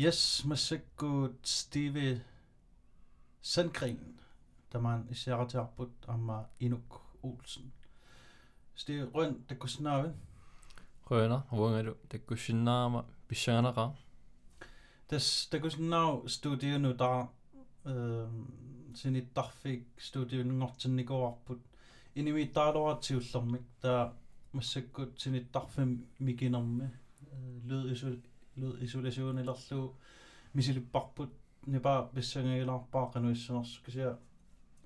Yes, masakut Steve Sandgren, tämän isärtarput amma Inuk Olsen. Steve Rönn, det kunne snave. Rønner, hvor er du? Det kunne snave, bishanere. Det, det kunne snave studio nu der, øh, sin i darfik studio nu ngotten i går op. Inni mit der er der til som der masakut sin i darfik mikinorme. Lød isolationillerlu мисилиппарпут нипа писсангагилаарпааққануиссанерс кися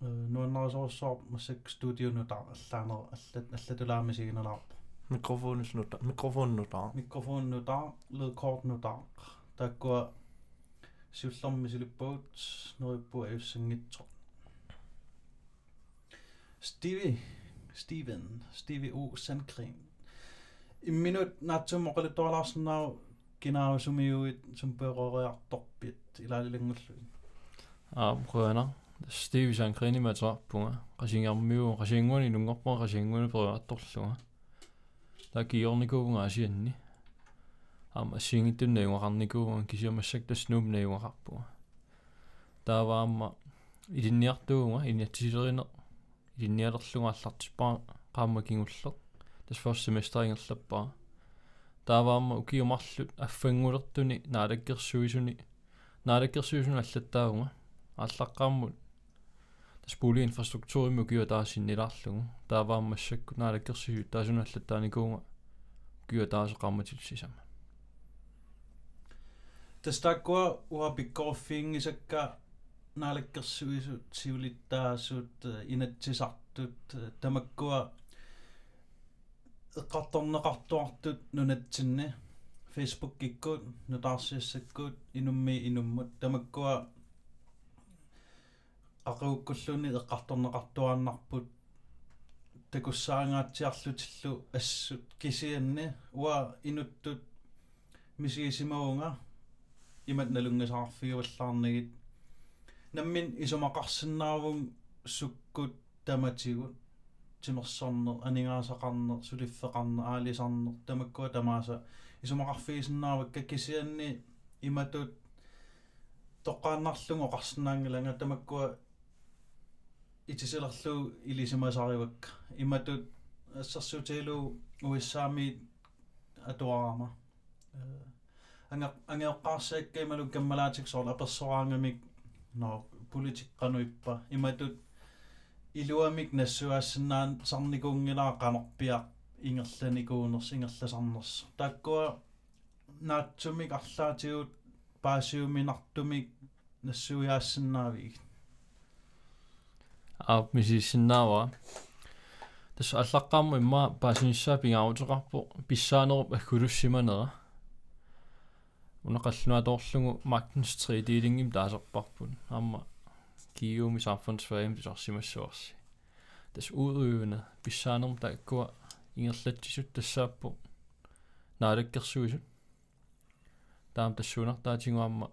нуаннарисоорсоор массак студионута аллаанер аллат аллатулаамисигинераарпа микрофоннута микрофоннута микрофоннута лydkortnuta таккуа сиуллэрми силиппагут нериппуа иуссангитсо Стиви Steven, Stevie O. Sandgren. I minut natsummoqalituarlaarsinnaaru kinaarusumiuit sum peroriartorpit ilaalilangullu. А прøana. Stevie Sandgren иматерпунга. qasiingarmiu qasiinguani nungorpua qasiinguani periartorlunga. Ta kiornikuunga asianni. Amma siingittunnaiguaqarnikuunga kisiamassак tassnuumnaiguaqarpua. Taavaamma ilinniartuunga iniatsisilerineq линниалерлунгааллартиппаа qaamma kingulleq tas first semesteriнгерлаппаа тааваама укиумарлут аффангулертуни наалаккерсуисуни наалаккерсуисуни аллаттаагунга аллаққааммут tas пули инфраструктуриму укиуа таасиннилаарлугу тааваамассакку наалаккерсуису таасуна аллаттааникуунга укиуа таасеқарматилсисама tas takkua uapikkorfiingisakka naalakkersuisut siulittaasut inatsisartut tamakkua eqqartorneqartuartut nunatsinni Facebook ikkut nutaarsiassakkuut inummi inummut. Tamakkua aquukkulluni eqqartorneqartuaannarput takussaangaatsiarlutillu assut kisianni uа inuttut misiisimaunga. Imat nalungasaarfiuallаарnagit наммин исумақарсиннаавун суккут таматигут тимерсорнер анигаасақарнер сулиффеқарнер аалисарнер тамаккуа тамааса исумақарфигисиннаавакка кисианни иматут тоққааннарлугу қарсинаангиланга тамаккуа итисилерлу илисимасаривакка иматут ассерсутилу уиссаами атуарама анга ангеоққарсааккаималу каммалаатик соор аперсораангамик no politiqqanuippa imatut iluamik nassuaassinaan sarnikuungilaa qanorpiaq ingerlanikuuners ingerlasarners taakkua naatsumik arlaatigut paasiuminartumik nassuiaassinnaaviig а мисиссиннаава тас аллаққарму имма паасинissаа пингаарутеқарпо писсаанеруп аггулуссиманера унеқаллунатоорлугу Magnus 3D-лингим таасерпарпун аама киуми самфунсфаим тисарсимассуарси тас уудуйуна писсаанерм тааккуа ингерлатсисут тассааппу наалаккерсуисут таам тассуунартаатингуамма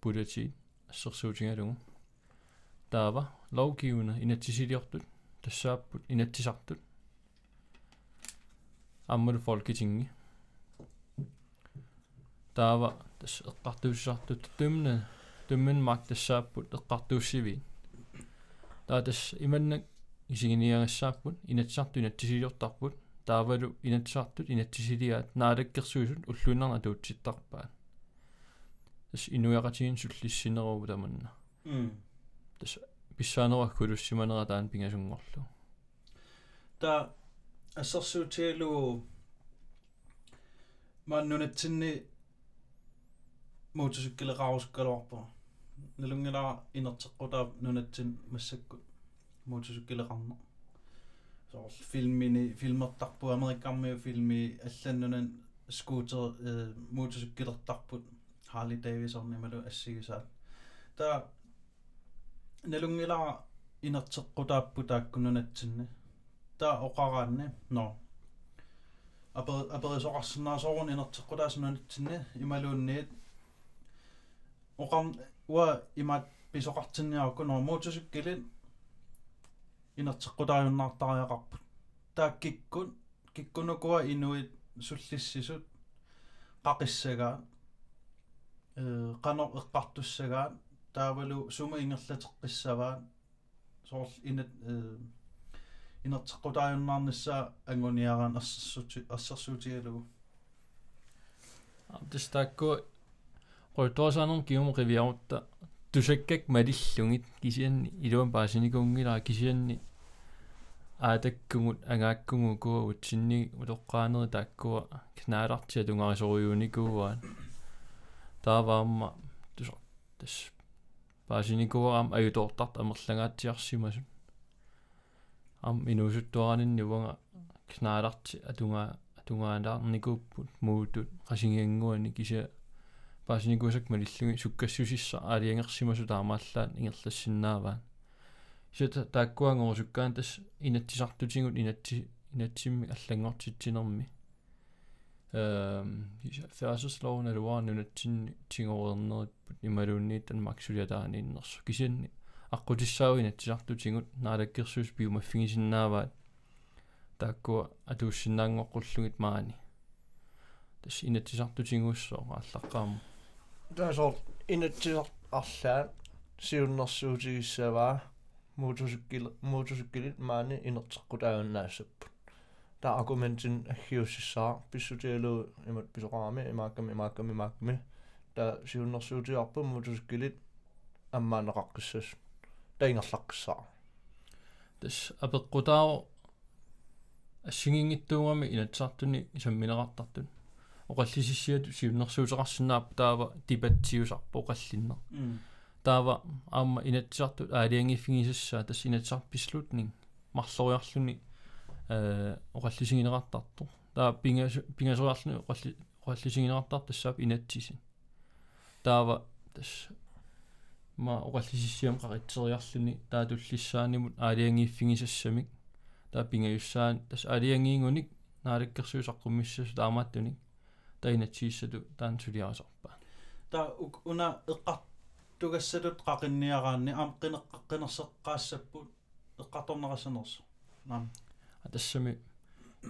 пулати ассерсуутингалугу таава лоукиуна инатсисилиортут тассааппут инатсисартут аммул фолкитинги таава тас эққартуussартут тумна туммин мак тассааппут эққартууссиви таа тас иманнак исигиниагассааппут инатсарту инатсисилиортарпут таавалу инатсартут инатсисилиаат наалаккерсуисут уллуиннарна туутситтарпаат тас инуяқатигин суллиссинеруву таманна. Тас писсаанера кулуссиманера таан пингасунгорлу. Та ассерсуутиалу маннунатсинни motorcykkelerauskalorpa nalungala inerteqqutaap nunatsin massakku motorcykkeleraarna so filmini filmertarpu amerikkarmiu filmi алланнунан scooter motorcykkelertarput Harley Davidson imalu assigisaat ta nalungila inerteqqutaappu taakkununatsinni ta oqaraanni no aber aber so rasnaasorun inerteqqutaasnunatsinni imaluunniit oqam uа имаат писоқартинниарукку нормуутусуккилит инертеққутариуннаартариақарпут тааккиккут киккунукуа инуит суллиссисут. Қақиссагаа. Э qano eqqartussagaan taavalu suma ingerlateqqissavaat soorl inat э inerteqqutaajunnaarnissaa anguniaraan assерсути ассерсуутигалугу тас kiumu qiviarutta tusakkak malillungit kisianni iluan paasinikungilaa kisianni аатаккугут агааккугу утсинни улоққаанери тааккуа кнааlartia тунгарисориуникууаан тааваамма тус тас паасиникуаам аютоортарт амерлангаатсиарсимасут ам инусуттуаранинни уанга кнааlarти атунга атунгаалаарникууппут муутут qasingиангуани кися паасиникуусак малиллуги суккассусисса аалиангерсимасу таамааллаат ингерлассиннааваан сита тааккуангорусуккаан тас инатсисартутингут инатси инатсимми аллангортитсинерми эм ферсуслоуна луарнунатсинни тингорернериппут ималуунниит танмаксулиатаанииннерсу кисианни аққутиссаау инатсисартутингут наалаккерсуус пиумаффигисиннааваат тааккуа атууссиннаангоққуллугит маани. Тас инатсисартутингуссоо ааллаққаама таасоор инатсисар арлаат сиуннэрсуутигиссаваа motorcykel motorcykelit maani inerteqqutaagunnaassapput ta argumentin aggiussissaa pissutialu imat pisoqaami imaakkami imaakkami imaakkami ta siunnersuutiarpu motorcykelit аммаанеқаққиссас таингерлаққиссаа тас апеққутао ассигингиттуугами инатсартуни исамминеқартартун оқаллисиссиату сиуннэрсуутеқарсинаап таава дебаттиусарпо оқаллиннер таава аама инатсартут аалиангиффигисассаа тас инатсар пислутнинг марлориарлуни э оқаллисигинеқартарту таа пинга пингасориарлуни оқалли оқаллисигинеқартар тассаап инатсисин таава тас ма оқаллисиссиам қаритсериарлуни таатуллиссаанимут аалиангиффигисассамик таа пингаюссаан тас аалиангиингуник наалаккерсуусаққуммиссасу таамааттуник таинатсииссату таан сулиарасарпаа та уна эққар тугассалут qaqinniaraanni aam qineqqaqqinerseqqaassapпут эққарторнерасанерсо наам атассами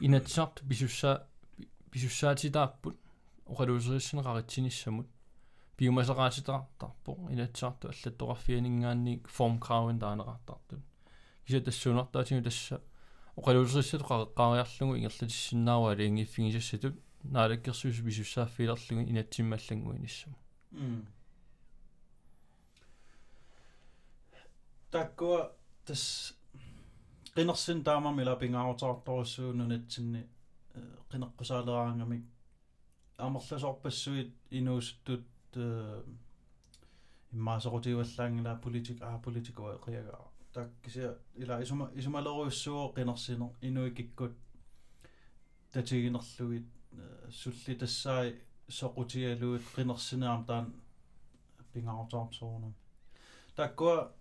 инатсарт бисусса бисуссаатитаарпут оқалуусериссинеқаритсиниссамут биумасеқаатитартарпо инатсарту аллаттоқарфианингаанни форм краун таанеқартартут киса тассуунартаатигу тасса оқалуусериссату қаққариарлугу ингерлатиссиннаава алингиффигисассатут наалаккерсуус бисуссааффилерлугу инатсиммаллангуиниссаму таккуа тас qinерсин таамами лапингаарутаартторуссуунунатсинни qinеққусаалераангамик амерласорпассуит инууссуттут иммаасерутиваллаангила политик аа политикуа қиагаа так кися ила исума исумалеруйуссуо qinерсинер инуикиккут татигинерлугит сулли тассаи соқутиалуит qinерсинаам таан пингаарутаартсоорнам таккуа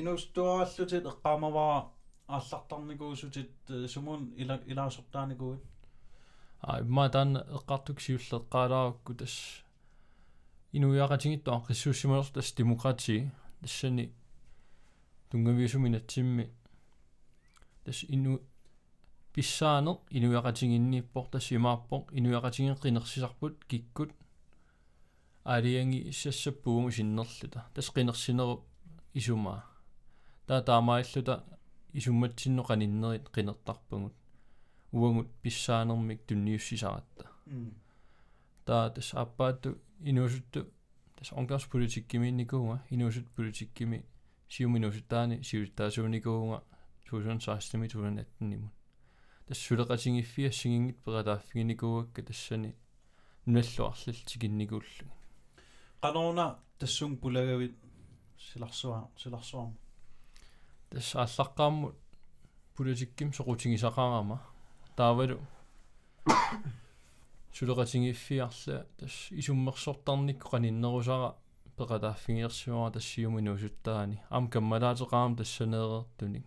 инустуааллутит эққаамаваа ааллартарникуусутит сумун ила илаасортааникуит а имма таан эққартук сиуллеққаалаарукку тас инуяақатингиттуа қиссууссималерс тас демократи тассани тунгавиусуминатсимми тас ину писсаанер инуяқатингинниппор тас имаарпор инуяқатингеққинерсисарпут киккут. Аалианги иссассаппугу синнерлута тас қинерсинеру исумаа таа таамаиллута исумматсинноқаниннерит қинертарпагут уангут писсаанермик тунниуссисаратта. Таа тас аппаатту инуусутту тас онгасполитиккимиинникуунга инуусут политиккими сиуминусуттаани сиуттаасууникуунга 2016 2018 тас сулеқатингиффиа сигингит ператааффигиникууакка тассани нуллуарлал тикинникууллу qanорна тассун пулагавит силарсуа силарсуарма тас ааллаққааммут политикким соқутингисақарама таавалу сулеқатингиффиарла тас исуммерсортарникку қаниннерусара пеқатааффигиерсуара тассиуминуусуттаани аам каммалаатеқарам тассанеерертуник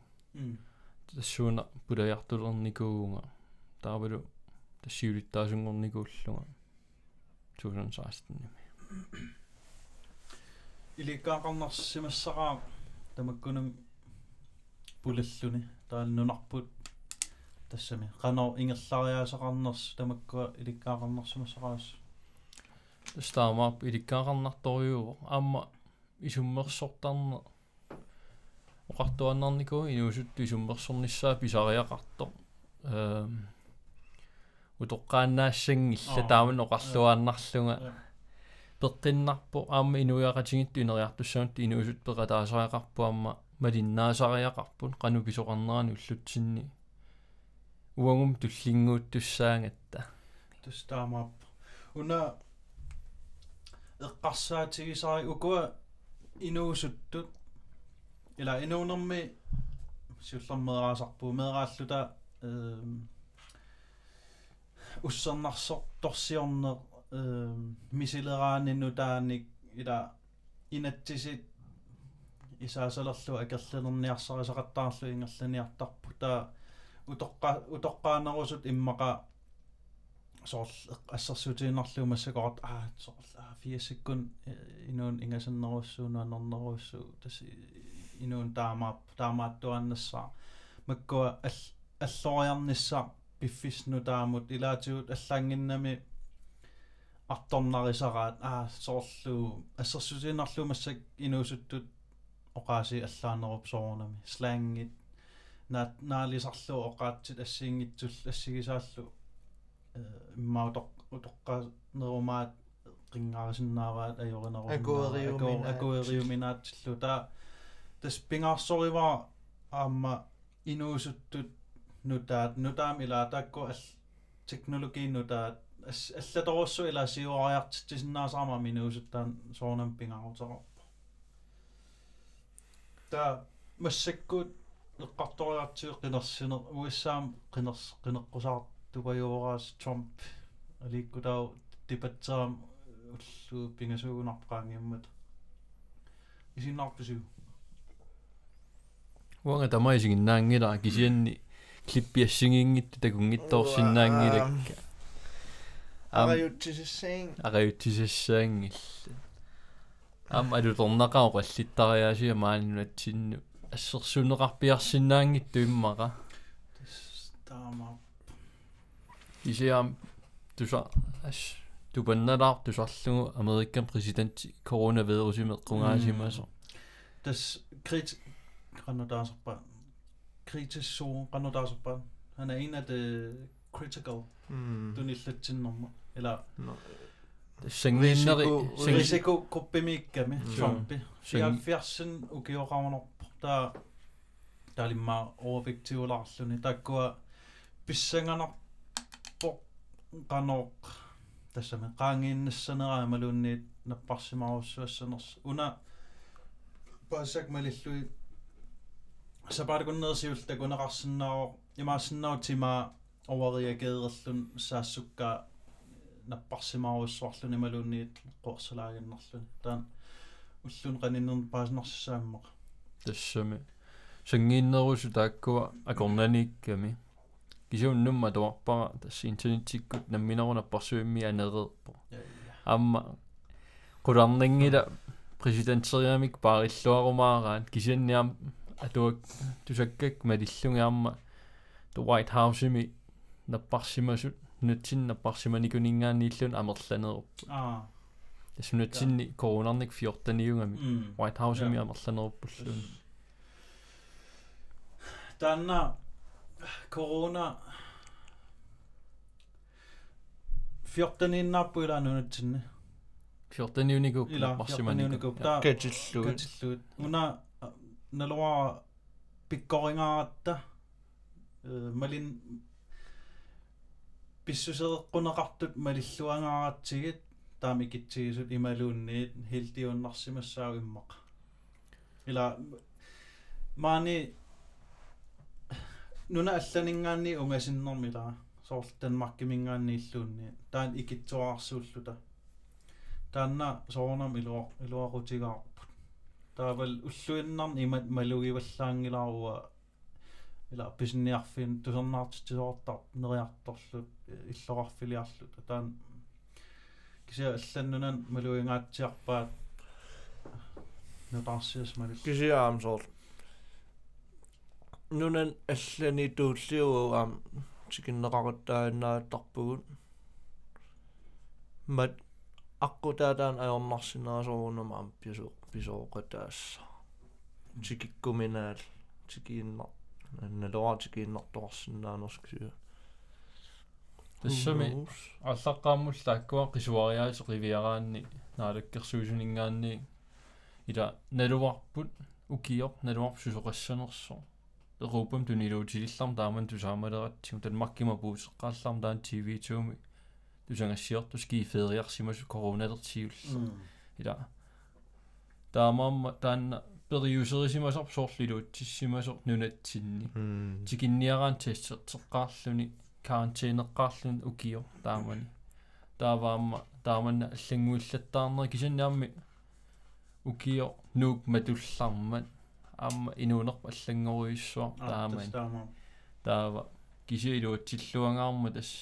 тассууна пулаяртулерникууга таавалу тассиулиттаасунгорникууллуга 2016 ними иликкаақарнарсимассараа тамаккунам пулаллуни. Таалнунарпут тассами. Qanor ингерлариаасақарнерс тамаккуа иликкаақарнарсимассараас стаамаап иликкаақарнарторюу аама исуммерсортарне оқартуаннарнику инуусут исуммерсорниссаа писариақарто эм утоққааннаассангилла тааман оқарлуааннарлунга пеққиннарпо аама инуяқатингитту инериартуссаанут инуусут пеқатаасариақарпу аама малиннаасариақарпут қану писоқарнерани уллутсинни уангум туллингууттуссаангатта тустаамаап уна эққарсаатигисари укуа инуусуттут ила инуунерми сиуллэрмераасарпуу мерааллута эм уссернарсор торсиорнер эм мисилераанинну тааник ила инатсисит исаасалерлу акерлерниарсарисақаттаарлу ингерланиартарпу таа утоққа утоққаанерусут иммақа soorl ассерсуутииннарлуу массакорат аа soorl аа фиассаккун инуун ингасаннерусsuunaанернерусsu тас инуун таамаап таамааттуаннассаа маккуа ал аллориарниссаа пиффисну таамут илаатигут аллаангиннами арторнарисараат аа соорлу ассерсуутииннарлуу массак инуусуттут оқааси аллаанеруп соорнами слангит наат наалисарлуу оқаатсит ассиингитсул ассигисааллу. Иммаутоқ утоққанерумаат qingaarsinnaavaat ajorinarumaa Akueriuminaat. akueriuminaatsillu taa tas pingaarsorivaa aamma inuusuttut nutaat nutaam ilaa taakku all teknologiin nutaat аллаторуссу ила сиуариартитсиннаасаама минуусуттаан соорнам пингарутерарпа та массаккут эққарториартиу Wanga tamai singin nangi da kisien ni klippia singin itte takun ittor sinnangi lekka. Agayutsisessang. Agayutsisessang illa. Am adu tornaqao qallittariaasi maaninnuatsinnu assersuneqarpiarsinnaangittu immaqa. Taama. Isiam tusa as tupannalar tusarlugu Amerikan presidentti coronavirusimeqqungaasimaso. Tas mm. krit Granadarsbrand. Kritisk Zoro Granadarsbrand. Han er en af de critical. Mm. Du er lidt til nummer. Eller... No. Sengenleri... Risiko gruppe megame. Mm. Zombie. 74 ugever Ragnarok. Der der er lige meget overvægtige og larslønne. Der går besængerne Ragnarok. Der er med rangen, sådan rammer lunde, når bare så meget søserne. Under bare sagt mig lidt такунеқарсиннаавоо имаассиннаау тима овариагеерерлун саассуккаа наппарсимаруссуарлуни малуунниит қорсалаагиннерлуни таан уллун qaninnern paasnarsaammaq тассами сангииннерусу тааккуа акорнаникками кисууннумма туарпара тасси интернеттиккут намминерунаппарсуимми анереерпо амма qulарнингила президентериамик паариллуарумаараат кисианниам атуак тусаккак малиллунгиарма ту white house-ими наппарсимасут нутсиннаппарсиманикунингааннииллун амерланеруп аа тассунатсинни коронарник 14-ниунгами м white house-ими Ja. амерланеруппуллун Danna corona 14 иннарпуилаанунатсинни 14-ниуникуп ила наппарсиманикуп 14 та катиллугит катиллуут уна налуа пиккорингаратта э малин писсусеэккунеқартут малиллуангааратсигит таамикитсигисут ималуунниит хилтиуннарсимассаау иммаqa ила маани нуна алланингаанни унгасиннэрмила соорлу танмаркимингаанни иллуунни таан икитсуаарсууллута таанна соорнам илуа илуарутигаарпут таавал уллуиннарни имат малугиваллаангилааруа ила писинниарфин тусернаартитсисоортар нериарторлут иллоқарфилиарлут таан кися алланнунан малуингаатсиарпаат нутаарсиас малил кисиаам соор нунан аллани тууллиугу аам тикиннеқараттаанааттарпугут мат аккутаатаан аёрнарсинаасоорунумаам писо писооқатаасса тикиккуминаал тикииннар налора тикииннартоқарсинаанерскисуа тассами аллаққааммулла аккуа қисуариаати қивиараанни наалаккерсуусунингаанни ила налуарпут укиоқ налуарп сусоқассанерсо европам тунилуутилиллар тааман тусаамалератсигу талмаркима пуусеққааллар таан тв2ми dos angassiortus kiiffeeriarsimus koronallertiulla ila таамаама таанна периусерисимасор соорлилууттиссимасор нунатсинни тикинниараан тестертеққарлүни карантинеққарлүн укиор таамани тааваама тааманна аллангуиллаттаарнери кисиннаамми укиор нуук матуллармат аама инуунерпа аллангориуссуар таамани таава кисилуутсиллуангаарма тасс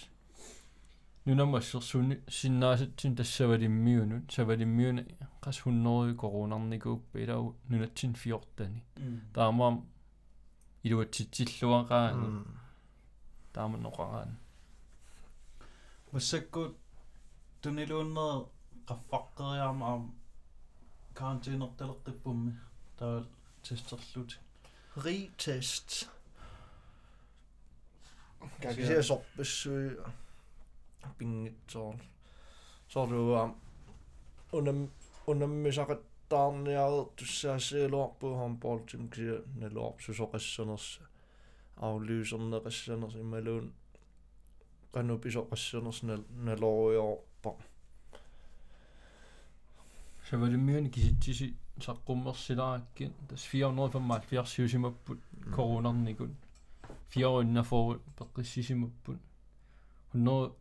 눈넘어서순 신나서 진짜 서버디 미우는 서버디 미우는 가서 훈노의 코로나니고 베라우 눈아친 피었다니 다음암 이거 지질로가 다음은 노가간 무색고 tunilunner qaffaqqeriam aam karantiinertaleqqippumme taa testerlut retest kakisia sorpissui пингитсоор сорлуам унам унаммисақаттаарниаре туссаассиалуарпу хамполтим кия налуарп сусоқассанерса аулиусернеқассанерс ималуун кану писоқассанерс налоруйорпа савалиммиуни киситсиси саққуммерсилааккин тас 475 коронарникун 400 пеққиссисимаппут 100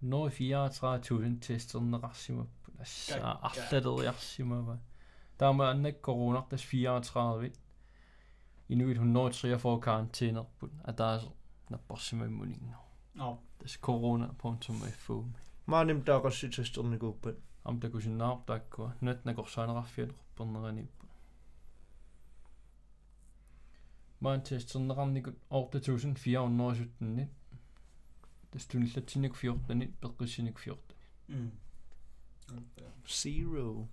når 34.000 testen rassimo. Allet rassimo. Der er andre corona, der 34. Endnu et 103 får karantæner. At der er sådan, bosse med munden. No. Tässä corona.fu. Mä oon nimeltä kanssa itse asiassa tunnin kuuppen. Amta kun sinä naaptaakkoa. Nyt ne kohta aina raffien ruppannara niippun. Mä oon siis tunnin rannikun 8417. тас туниллатсиник 14 пеққиссиник 14 м zero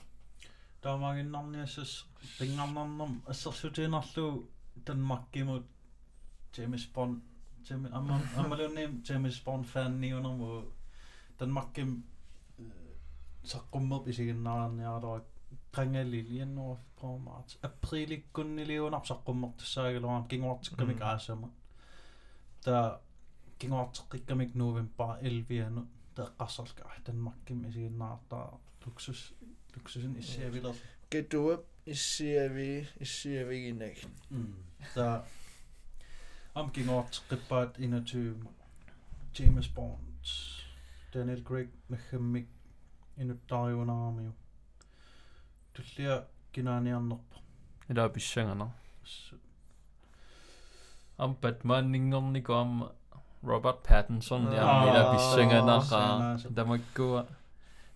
таамагиннарниассас пингарнарнам ассерсутиинарлу танмаккимут James Bond James амма аммалунни James Bond фанниунэрму танмакким саққуммерп исигиннаарниарлуак qangaliliannuar på marts aprilikkunniliunarp saqqummertussaagiluaram kinguartikkamik aasama ta kinguarteqqikkamik november 11 teqqarsarlka tanmakkim isiginnaartaa luksus luksusin issiaviler getuap issiavi issiaviginag ta am kinguarteqqippaat 21 James Bond Daniel Craig nahammik inuttaariunaarmiu tullia kinaaniarnerpa ила писсангана ам батманнингорнику ам Robert Pattinson ja mitä pissanganaqaa tamakkuva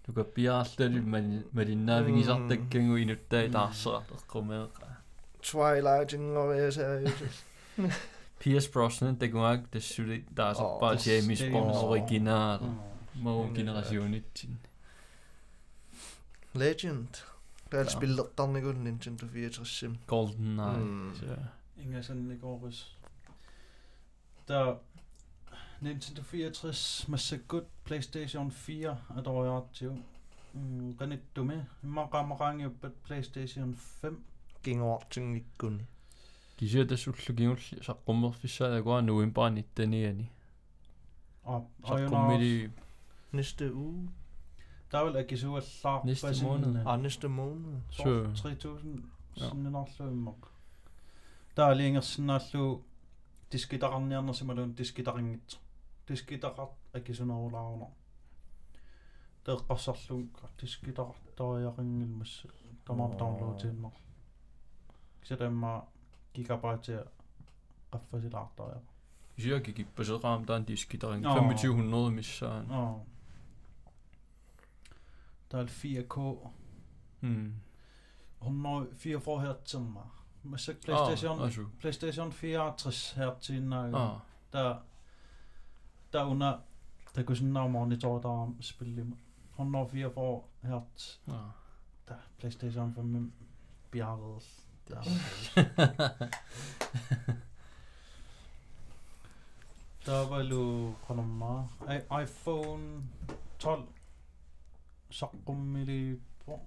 tuka piarallali mani malinnaavigissartakkanguinuttai taarserat eqqumeeqa Twilight ingoriasaajus Pierce Brosnan takungaak tassuli taaserpaa James Bond originaal moo generationitsin Legend. Pælspillertarnikun Nintendo 64 GoldenEye Inga sannikorus der Nintendo 64 massakut PlayStation 4 adoriartiu qanittuми иммақаамақаангиуппат PlayStation 5 gingoartingikkuni кисиа тассуллукингулли саққуммерфиссаалакуа нуимпааниттаниани а саққуммили næste uge тавал акисуаллаар Næste måned. ah næste måned Så- 3000 Ja. sinnerluimmaq таалиингерсинааллу дискитақарниарнерсималуун дискитарингит дискитақар акисунерулаарунер теэққарсарлуг дискитақартариақингилмасса тамаап Оо. даунлоудиннер кисатамма гигабайтиа qaffasilaartaria кисиа кикиппасеқаам таан дискитарин Nå. 2500 миссаан аа таал 4K м 144 hertzerma massa PlayStation асу PlayStation 64 under 대구신나 모니터다 spillim honno for får hørt ja. der PlayStation 5 bjerget der. der var lu konomma iPhone 12 saqqumili pro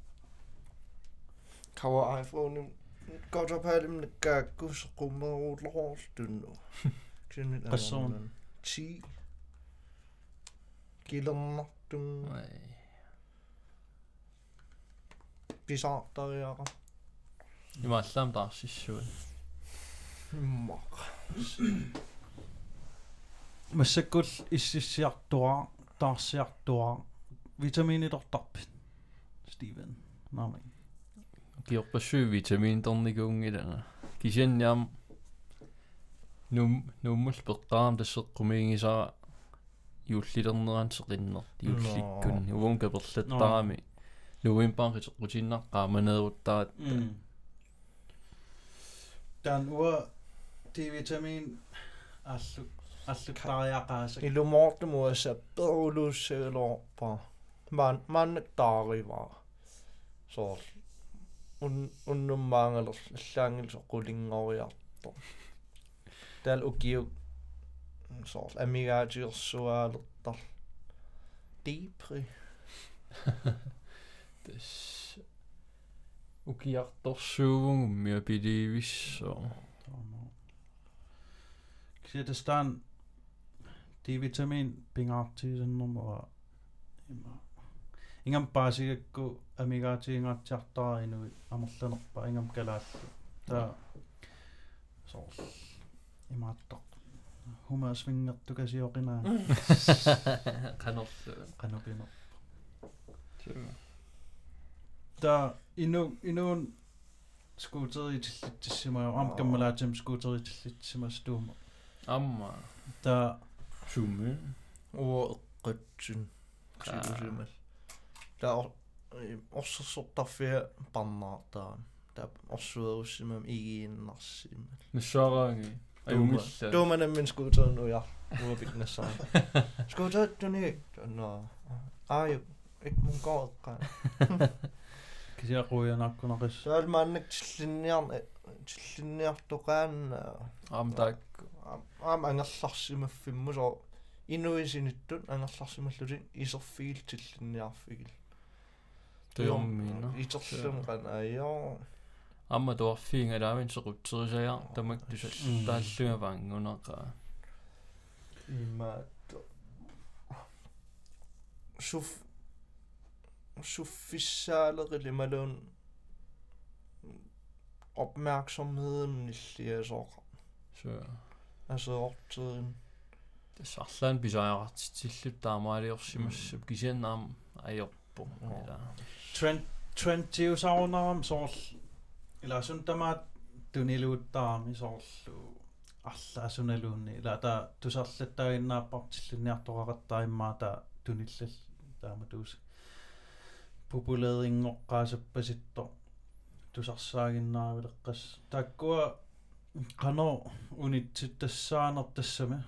kawa iPhone godt op her dem gakkus rummer og lort du nu. Qasson. 10 kilometer Nej. pisartariara. Имааллаам таарсиссуи. Immaq. массаккул иссиссиартуа таарсиартуа витаминилортарпит Стивен нами Kiorpassuи витамин торникуунгилана. Кисианниам нум нуммул пеққаам тассеққумингисара юуллилернераансеқиннер юулликкун увун каперлаттарами нуимпаанқитеққутиннаққаа манеруттаат дан уа D-vitamin аллу аллуттариақаасак. Ilumortumuassa peruluusseelorpa. Man mannettaariva. So un unnummaangaler allaangil soqulingoriarto. Tal ukiu so amigaatigersuaalertar. Deepri. тас укиарторсуугунгуммиа пиливиссоо киситастаан D-vitamin пингаартигисаннэрмуа има ингам паасигакку амигаатигингаатсиартара инуи амерланерпа ингам калааллу та соор имааттор хума свингерту касиоқинаа канерлу канупино та ину инуун скутери тиллитсимаа ам каммалаатим скутери тиллитсима стуума амма та сумми Uo eqqatsun. Silusimal. Ta orsersortarfia parnaartaa. Ta orsuerussimam igiinnarsimal. нассаараанги аюнгилла Tuumanammin skuuternuja. Uopiknassaan. Skuutertuni. No. Ai, ik mun kookkaan. кисиақуянаркунақис Saal mannik tillinniar tillinniartoqaanna. ам так Aam angerlarsimaffimu so inuisinittut angerlarsimallulin iserfiil tillinniarfigil. тойормиина Iterlum qan ayo. амма туарфиинга лаавин сеқутсерисаяа тамак тусал Мм. тааллуга ваангунақаа Imaat. Suf suffissaaleqili malun opmærksomheden nilliasoqa so aseortiden тассарлаан писаажартитиллут таамаалиорсимассап кисианнаам аёрпу ила trend trend tiusarunarам соорл ила сунтамаат тунилууттаарами соорлу арла асуналуунни ила та тусарлаттаагиннааппартиллуниарторақаттаа иммаа та туниллал таама туус популеерингоққаасаппаситто тусарсаагиннааvilеққас тааккуа қано унитситтассаанертассами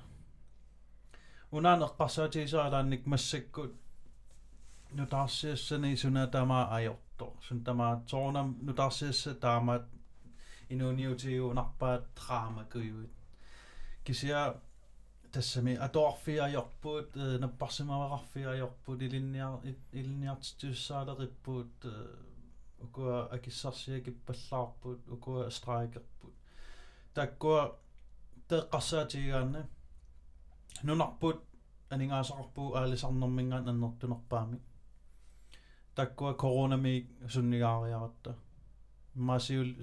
унаанеққарсаатигисаалаанник массаккут нутаарсиассани суна тамаа аёрто сун тамаа тоонам нутаарсиасса таамаат инуниутигуунарпаат драма куйуит кисиа тассами аторфиаёрпуут наппарсимавақарфиаёрпут илинниар илинниартитуссаалериппуут укуа акиссарсиакиппаллаарпут укуа страйкерпут таккуа теэққарсаатигаанна нунарпут анингаасақарпуу аалисарнэрмингаан аннертунерпаами takua coronamik sunnigaariaratta massiul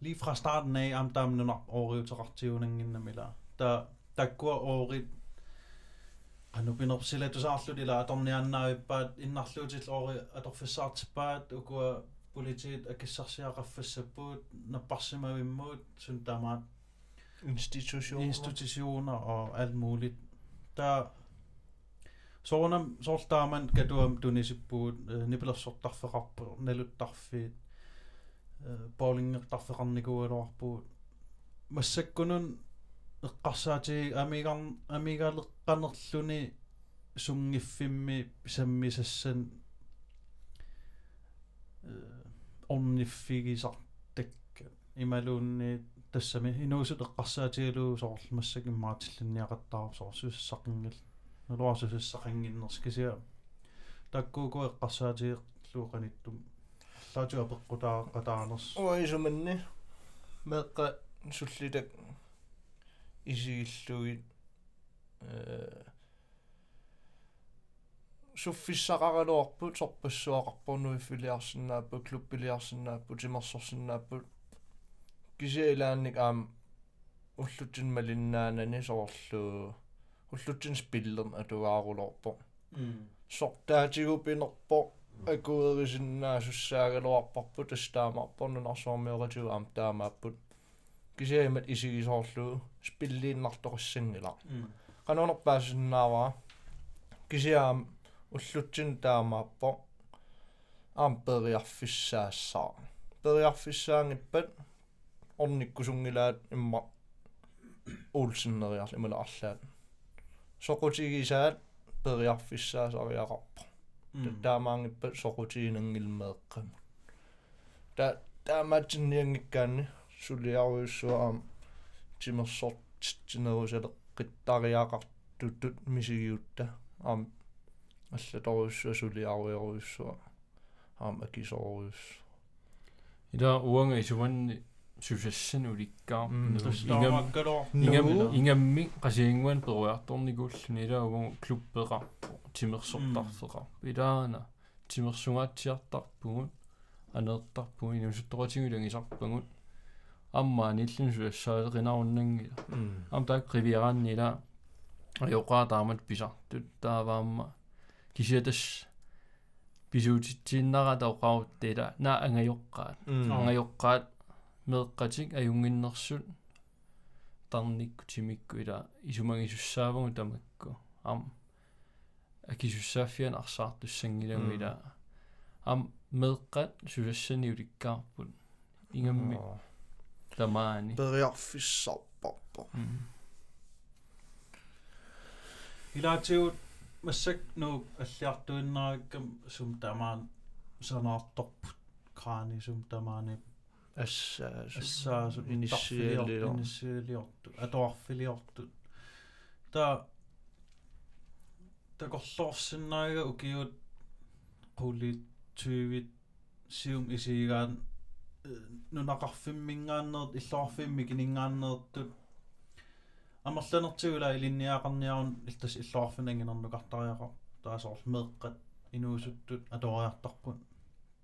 li fra starten af am damne nok overrivtarartiunanginnamila ta takua oorit anu pinnersilatusarlut ila atorniannaavippaat innarluutit oori atorfissaartippaat ukua politiet akissarsiaqaffassapuut napparsimavimmuut sun tamaat institutioner og alt muligt. Der soonam sortaaman katuam tunisippuut nipilersortarfeqarpu naluttarfiit bowlingertarfeqarnikuualuarpuut массаккунун эққарсаати амигар амигаалеққанерлүни сунгиффимми саммисассан э орниффигисартакка ималуунни тассами инуусут эққарсаатигалуу соорлу массак иммаатиллинниақаттаару соорсуссақингил нулуарсусуссақингиннерс кисиа таккууку эққарсаатиерлууқаниттум лаатуа пеққутаа қатаарнерс уисуманни меққа суллитак исигиллугит э суффиссақаралуарпут сорпассуақарпорнуи филиарсинааппу клубпилиарсинааппу тимерсорсинааппу кисиилаанник аам уллутин малиннаанани slutspilin, että vaaru loppu. Sortaa tiukpin loppu. Akuuri sinna syssääkä luoppu tästä mappu, niin asuamme joka tiuam tämä mappu. Kiseimet isi isollu, spilliin nahtorissingila. Kan on päässyt sinna vaan. Kiseam ullutsin tämä mappu. Amperiaffissaassa. Periaffissaan ippäin. Onnikkusungila imma. Ulsinnerias imma allaat таамаатсинниангиккаанни сулиаруйуссуаам тимерсорт тинерусале қиттариаақартуттут мисигиутта аам аллаторуйуссуа сулиаруйоруйуссуа аам акисоруйус ида уанга исуванни сусассан уликкаа ингам таамааккалоо ингам ингамми qasiinguan peruartorniguulluni ila ugu klubbeqarpu timerssortarfeqa ilaana timersungaatiartarpugut aneertarpugu inusuttoqatigulungisarpagut аммаани иллун сулассаалеқинаруннангила ам таак ривиарааннила аёқаатаамат писартут тааваамма кисиатас писуутитсииннарата оқаруттила на ангайоққаат ангайоққаат меэққатик аюнгиннэрсут тарникку тимикку ила исумагисуссаавагу тамакку ам акисуссааффиан арсаартуссангилагу ила ам меэққат сулассани уликкаарпут ингамми тамаани периарфиссарпарпо илаатигут массак нуу аллиартуиннараккам сум тамаан санаарторпут краани сум тамаани ассаа ассаасу иниссиаллио иниссиалиорту атоарфилиорту та такорлоорсиннаага укиут quli 20 сиум исигаан нунақарфиммингааннерт иллоарфимми кинингааннерттут амерланертигула илинниақарниарун иллтас иллоарфинангинерну картариақар таасоор меэққат инуусуттут аториартарпут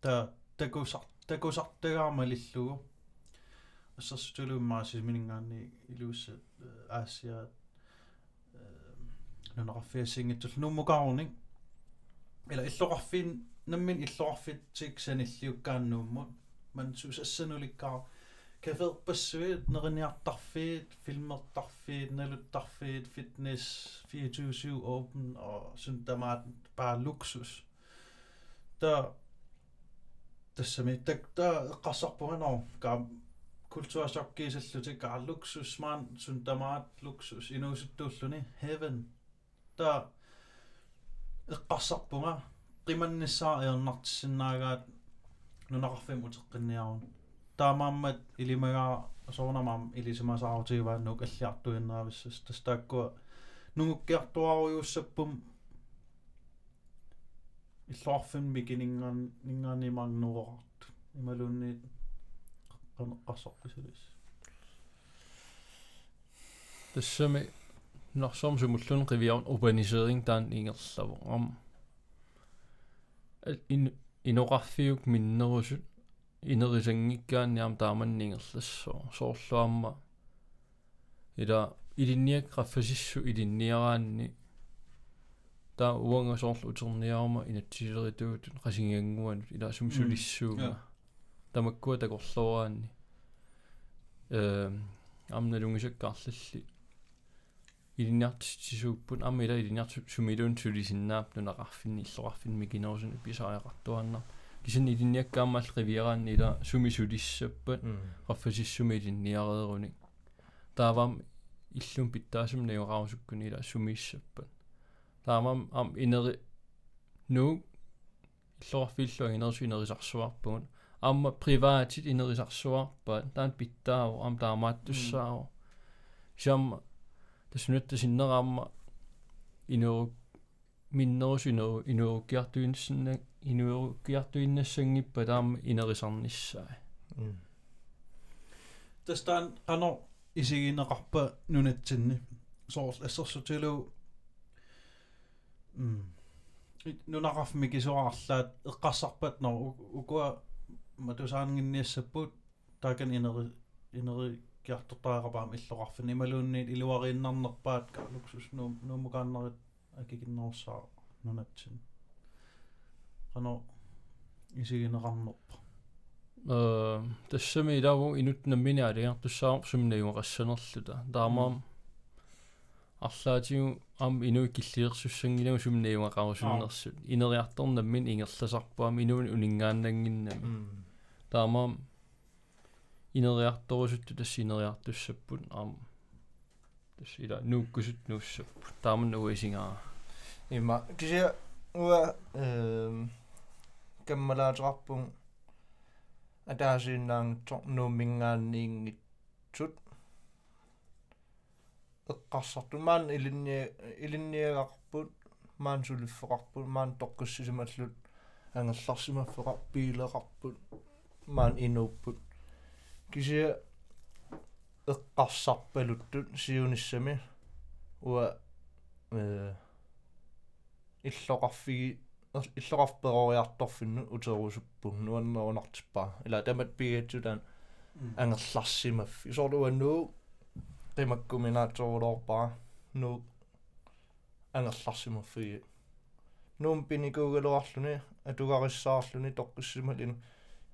та такусар такусартагаарма лиллугу ассерсутулууммааси минингаанни илуусса аасиа нунақарфиассингитсул нуммукаарунин ила иллоқарфин наммин иллоқарфитсик саниллиуккааннууммут man susassanulikkaa каферпассуит нерниартарфиит филмертарфиит налуттарфиит фитнес 24/7 open og sådan der meget bare luksus der тассами такта эққарсарпуганаа каа культуурсоккиисаллути каа луксус маан сунтамаат луксус инуусуттууллуни heaven. Та эққарсарпунга қиманниссаа иернартиссиннаагаат нунақарфим утеққинниарун таамааммат илимагаа соорнамаам илисимасаарутигава нук аллиартуиннерависсас тастааккуа нугуккиартуаруйуссаппум иллоарфин микинингаан нингааннимаарнуорарт ималуунниит qanеққарсорписулис тассами нарсорм сумуллун qivиарун урбанисеринг таан ингерлаву ам ин иноқарфиук миннерусут инерисангиккаанниам тааманнингерлассоо соорлуамма ила илинниак раффасиссу илинниараанни та уанга соорлу утерниарма инатсилеритуут qasingangguanut ила сумсулиссууга тамаккуа такорлуараанни э амналунгисаккаарлалли илинниартисууппут амма ила илинниарту сумилуун сулисиннаап нунақарфинни иллоқарфинми кинерусуни писариақартуаннар кисин илинниаккааммал ривиараанни ила сумисулиссаппат раффасиссуми илинниарееруни таавам иллум питтаасум наюраусуккуни ила сумииссаппат таамам ам инери nu. Иллорфиллуа инерсу инерисарсуарпугун аама приваатит инерисарсуарпа таан питтааву ам таамааттуссааву сиам таснутта синнераама инеру миннерус инеру инеруккиартуинссинна инеруккиартуиннассангиппа таама инерисарниссаа тастаан qano исигинеқарпа нунатсинни соорл ассерсутилу м нунақарфми кисуаарлаат эққарсарпат нор укуа матусаангинниассаппут таакан инери инери киартортаақапаам иллоқарфин ималуунниит илуарииннарнерпаат карлуксус нуу нуумукааннерит акикиннерсаа нунатсин. Qano исигинеқарнерпа э тассами илаву инутнаммини алиартуссаа сумнаюақассанерлута таамаам арлаатигу ам инуи киллиерсуссангинагу сумнаюақарусуннерсут инериарторнаммин ингерласарпуам инуни унингааннангиннами таамаам инериарторусутту тассинериартуссаппут аам тассила нууккусут нууссаппут тааман уисингаа има кися уа эм каммалаатерарпун атаасииннаангтор нуумингаанниингитсут эққарсарту маан илинниа илинниагаарпут маан сулиффеқарпут маан тоққиссисималлут ангерларсимаффеқар пилеқарпут маан инууппут кися эққарсарпалуттут сиуниссами уа э иллоқарфиги иллоқарперориарторфинну утерусуппун нуаннерунартиппаа ила тамат пиатсутаан ангерларсимаффи исорлуаннуу qimаккуминааторулоорпара нуу ангерларсимаффиги нуум пиникуугалуарлүни атугариссаарлүни тоққиссималину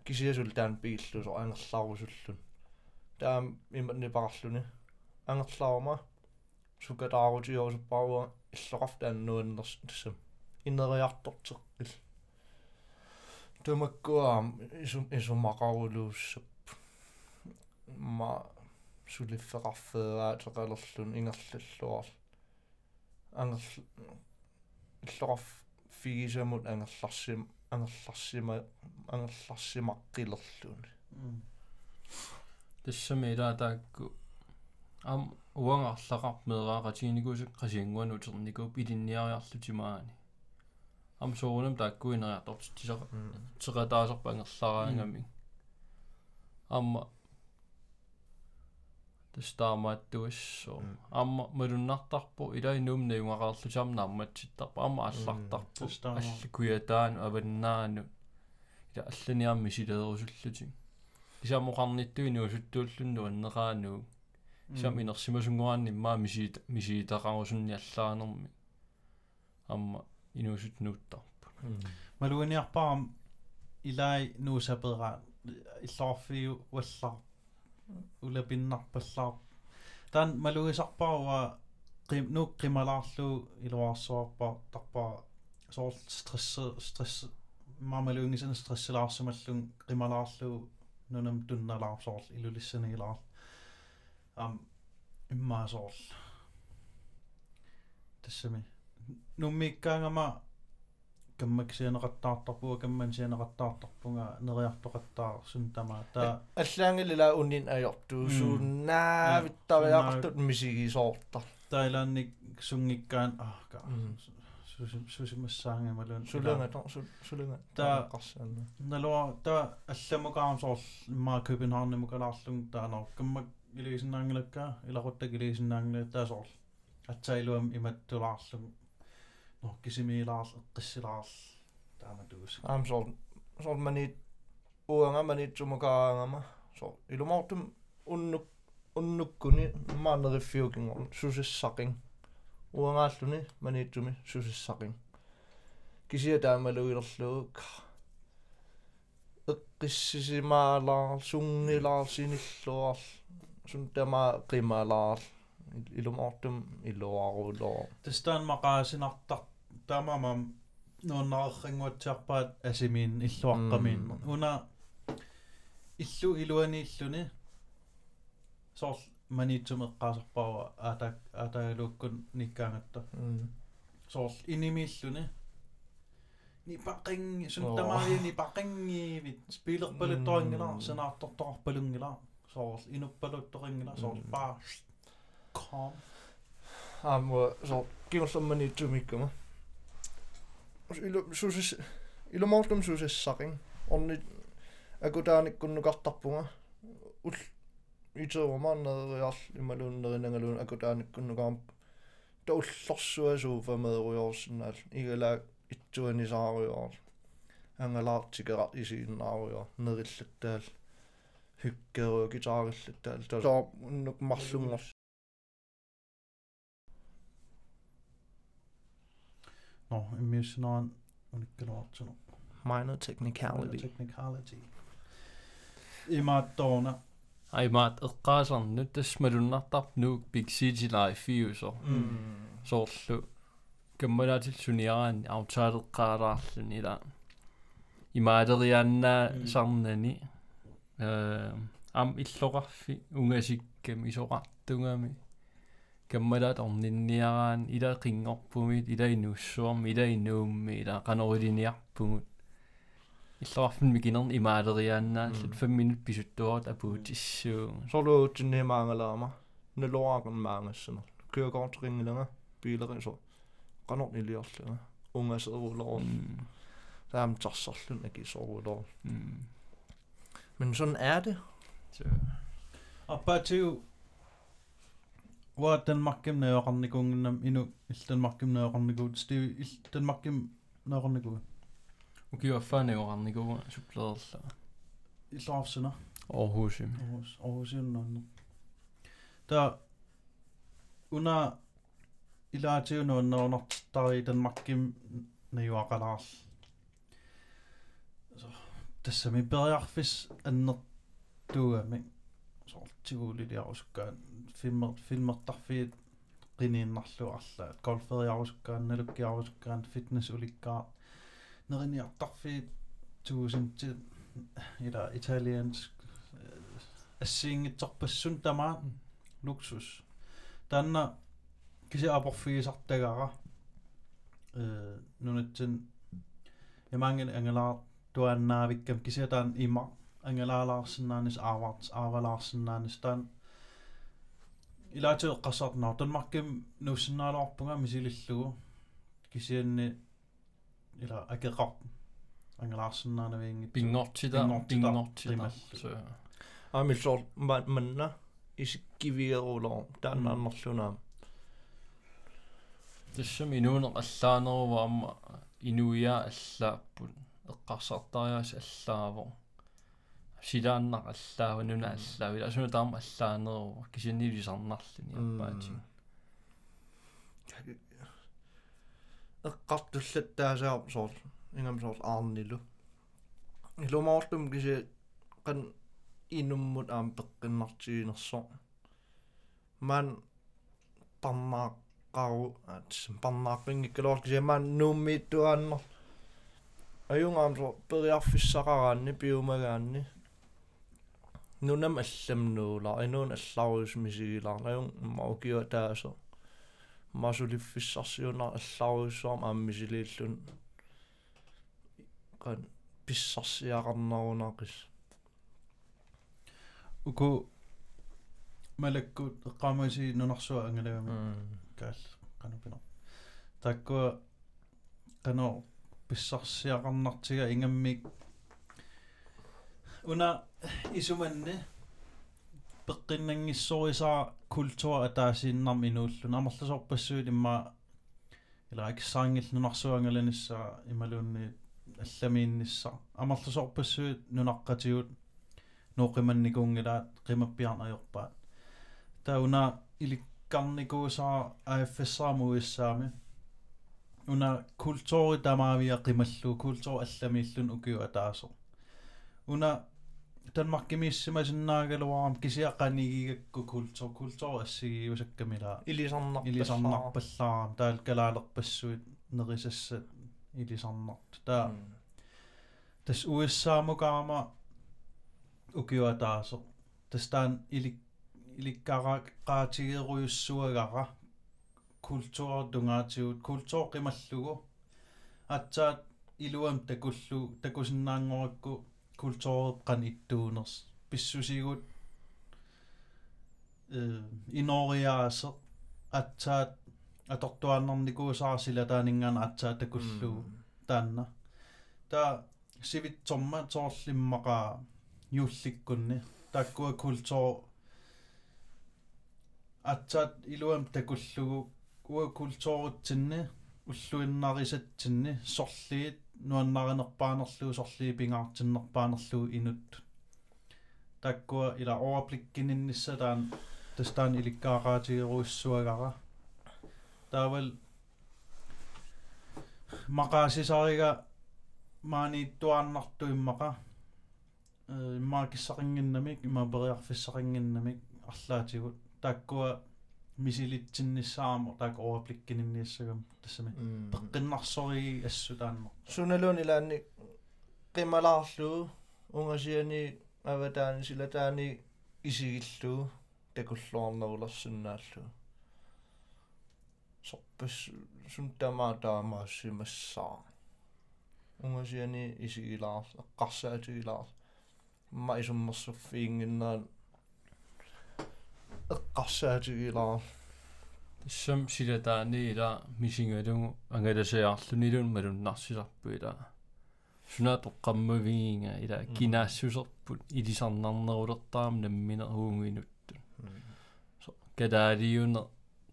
кисиасул таан пииллусо ангерлаарусуллун таам иматни парарлүни ангерлаарма сукатаарутиорусуппаруа иллоқарф таан нуаннерс тассам иннериартортеққил тумаккуаам исум исумақарулууссап ма сулиффеқарфеераа теқалерлун ингерллуар ангерл иллоқарф фигисамут ангерларсим ангерларсима ангерларсимаққилерлун тассами илаатаакку ам уангарлақар меэрааратигникусик қасиангуану утерникууп илинниариарлутимаани ам соорунам тааккуинериартort тисера теқатаасерпа ангерлараангами амма тастаамааттуиссоо амма малуннартарпу илай нуумнаюнгақарлу самнаамматситтарпа амма аллартарпу. Алликуятаану аваннаану ила алланиарми силеерусуллутик исамоқарниттуи нуусуттууллунну аннераану сам инерсимасунгуаанни маа мисиит мисиитақарусунни аллаанерми амма инуусут нууттарпу малуиниарпарам илай нуусапераат иллорфиу уаллар улапиннарпаллаар таан малуисарпаруа qim nuuk qimalaarlu iluarsuarpa tarpa soort stress stress. Maamaluungisana stressilaarsumalluun qimalaarlu nunam tunnalaar soort ilulissanilaar am immaa soort тассами нуммиккаангама каммаксианеқаттаартарпуга каммансианеқаттаартарпунга нериартоқаттаар сунтама таа аллаангилила уннин ajortu suunnaavиттариаақартут мисигисоорта таилаанник сунгиккаан аа ка сусимассаангамалун сулунга сулунга таа қарсаана налуа таа алламукаам соор имаа københavnimukalaarlung таанер каммак илисиннаангилакка иларуттак илисиннаангила таа соор атсаилуам иматтулаарлуг nuqkisimi ilaarl eqqissilaarl taama tuus aam sort sort manit uangamanit sumakaangama sort ilumortum unnuk unnukkuni. Maaneriffiukingor susissaqing uangaalluni maniitsumi susissaqing kisia taamaluilerluuk eqqissisimaalaarl sungilaarl sinilluarl suntama qimaalaarl ilumortum illuaruulor tastaan maqaasinartaq мақаасинартар таамамам нууннааррингуатсиарпаат асимиин иллуаққамиин уна иллу илуани иллуни соор маниитсум эққаасарпаруа аата аатагалууккун никкаангатта soorl inimiilluni nipaqing Oo. suntamaari nipaqingiivit spiilerpaluttoringila Mm. senaartortorpalungila soorl inuppaluttoringila soorl Mm. bare calm аамуа соо кигорлэрмани тумиккама илу сусис илумаарлум сусиссақин орни акутааниккуннукартарпунга ул итерумааннериарл ималууннеринангалуун акутааниккуннукаам тауллорсуасуу фамееруйорсинаал игалаа итсуанисааруйоор ангалаартикерар исииннааруйоо нериллаттаал хykkeruo гитаариллаттаал таа уннук марлунгор no immissionaan unikkaluartunu minor technicality. Technicality. Imaattoona ai maat eqqaasarnut tasmalunnartarp nuuk big city life fiuso soorlu. Kammalaatil suniaraani autaaleqqaalaarlun ila imaateriannaa Mm. sarnani э am иллоqarfi ungasikkam isoqartungami каммалаат орнинниараан ила қингорпумит ила инуссуарми ила инуумми ила канорилиниарпугут иллоqarfimmi кинерни имаалериааннааллут 5 минут писуттуарат апуутиссуу сорлуутинниимаангалаама налуаакун маангассанер kørekortringilanga bileri so qanor iliorlunga ungaserulor taam tarsorlun akisorulor men sådan er det Wa Danmarkim na oqarnikungen nam inu il Danmarkim na oqarnikuut sti il Danmarkim na oqarnikuut. Uki waffane oqarnikuut suplerla. Illarfsuna. Aarhusim. Aarhus Aarhusim nanne. Da una ilaatiunu annerunartittari Danmarkim najuaqalaarl. So tassami periarfis annertuami. soortiguuliliarusukkaan filmer filmertarfiit qiniinnarlu arlaat golferiarusukkaan nalukkiarusukkaan fitness ulikkaa neriniartarfiit tuusinti ila italiensk ассиингитсарпассун тамаа луксус таанна киси апорфигисартагара э нунатсин ямангин ангалаар туаннаавиккам кисиатаан има ангалаалаарсинаанис ааварт аавалаарсинаанис таан илаатио qassarnaa танмарким нуссиннаалуарпунга мисилиллугу кисианни ила акеқар ангалаарсинаанавиинги пингортита Pingortita, пингортита прималлу. så амиллор манна исиккивиерулор тааннааннерлунаа тассами инуунеқ аллаанеруаама инуиа аллааппут эққарсартариас аллааво силааннақ аллаава нуна аллаавила асуна таама аллаанерува кисиннилисарнарлини аппаати эққартуллаттаасаа соор ингам соор аарнилу илумаортум киси qan инуммут аам пеққиннартигинерсо ман парнааққару ат парнааққингиккалоор киси ман нууммииттуааннер аюнгаам соо периарфиссақараанни пиумагаанни нунам алламнуулар инуун алларуус мисигилар аюн маукио таасо масулиффиссарсиунар алларуусуарм ааммисилииллун qan писсарсиақарнарунақис уку малаккут эққамаси нунарсуа ангалавами каал канапина таккуа кано писсарсиақарнартига ингаммик уна исуманне пеққиннангиссорисаа культура атаасииннарми инууллун амерласорпассуит имма ила аксаангил нунарсуангаланissaа ималуунни алламииннисса амерласорпассуит нунаққатигут нооқиманникуунгилаат қимаппиарнаёрпаат тауна иликкарникуусаа афссаамуиссаами уна культури тамаавиа қималлу культур алламииллун укиу атаасо уна танмаркимииссимасиннаагалуарам кисиақанигигакку культур культур ассигиусаккамила илисарнар илисарнарпаллаарам таал калаалерпассуит нерисассат илисарнарт таа тас уиссаамукаама укиуатаасо тастаан илик иликкара qaatigeeruйussуагара kultuortungaatigut kultuor qimallugu atsaat iluam takullu takusinnaangorakku kultuoreqqan ittuuners pissusigut э иноориаасе атсаат аторtuannarnikuusaarsila taaningaana atsaa takullu таанна та сивитсорма тоорлиммақаа юулликкунни таккуа культур атсаат илуам такуллугу уа культуурутсинни уллуиннарисатсинни сорлиит нуаннаринерпаанерлуу сорлии пингаартиннерпаанерлуу инут таккуа ила overblikkinninnissa таан тастаан иликкаагаатигеруиссуагара таавал maqaasisariga maaniittuaannartuimmaqa иммаакиссақингиннамик имапериарфиссақингиннамик арлаатигут тааккуа мисилитсиннissaamo таак overblikkinniissagam тассами. Пеққиннарсориги ассу таанна суналуун илаанни қималаарлуу унгасиани аватаани силатаани исигиллуу такуллуарнерулерсиннааллу сорпас сунтамаа таамаассимассаа унгасиани исигилаар эққарсаатигилаар ма исуммерсуффиингиннаан эққарсаатигилаар тассам силатаани ила мисингалугу ангаласаарлунилун малуннарсиларпу ила суна тоққаммавигинга ила кинаассусерпут илисарнарнерулертаам наммина уунгинуттун со кадаалиуне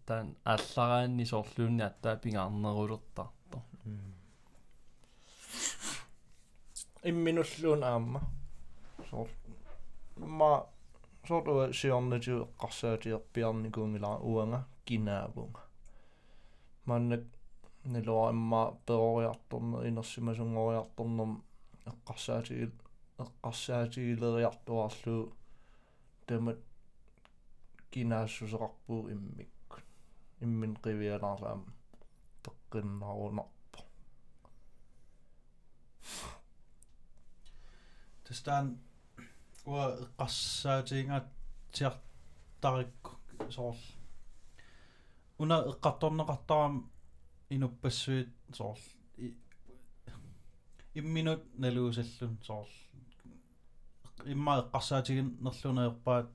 таан аллараанни соорлуунни аттаа пингаарнерулертарто имминуллуун аама соор ма сооруа сиорнатиу эққарсаатиерпиарникуунгила уанга кинаавунга маннак нэлуаамма перориарторнер инерсимасунгориарторнерм эққарсаатигил эққарсаатигилериартуарлуу тамат кинаассусеқарпуу иммикку иммин қивиалаарлаам теққиннарунарпо тастаан уа эққарсаатиингаат тиартарикку соорл. Уна эққарторнеқартарам инуппассуит соорл. Имминут налуусаллун соорл. Имма эққарсаатигин нерлунеерпаат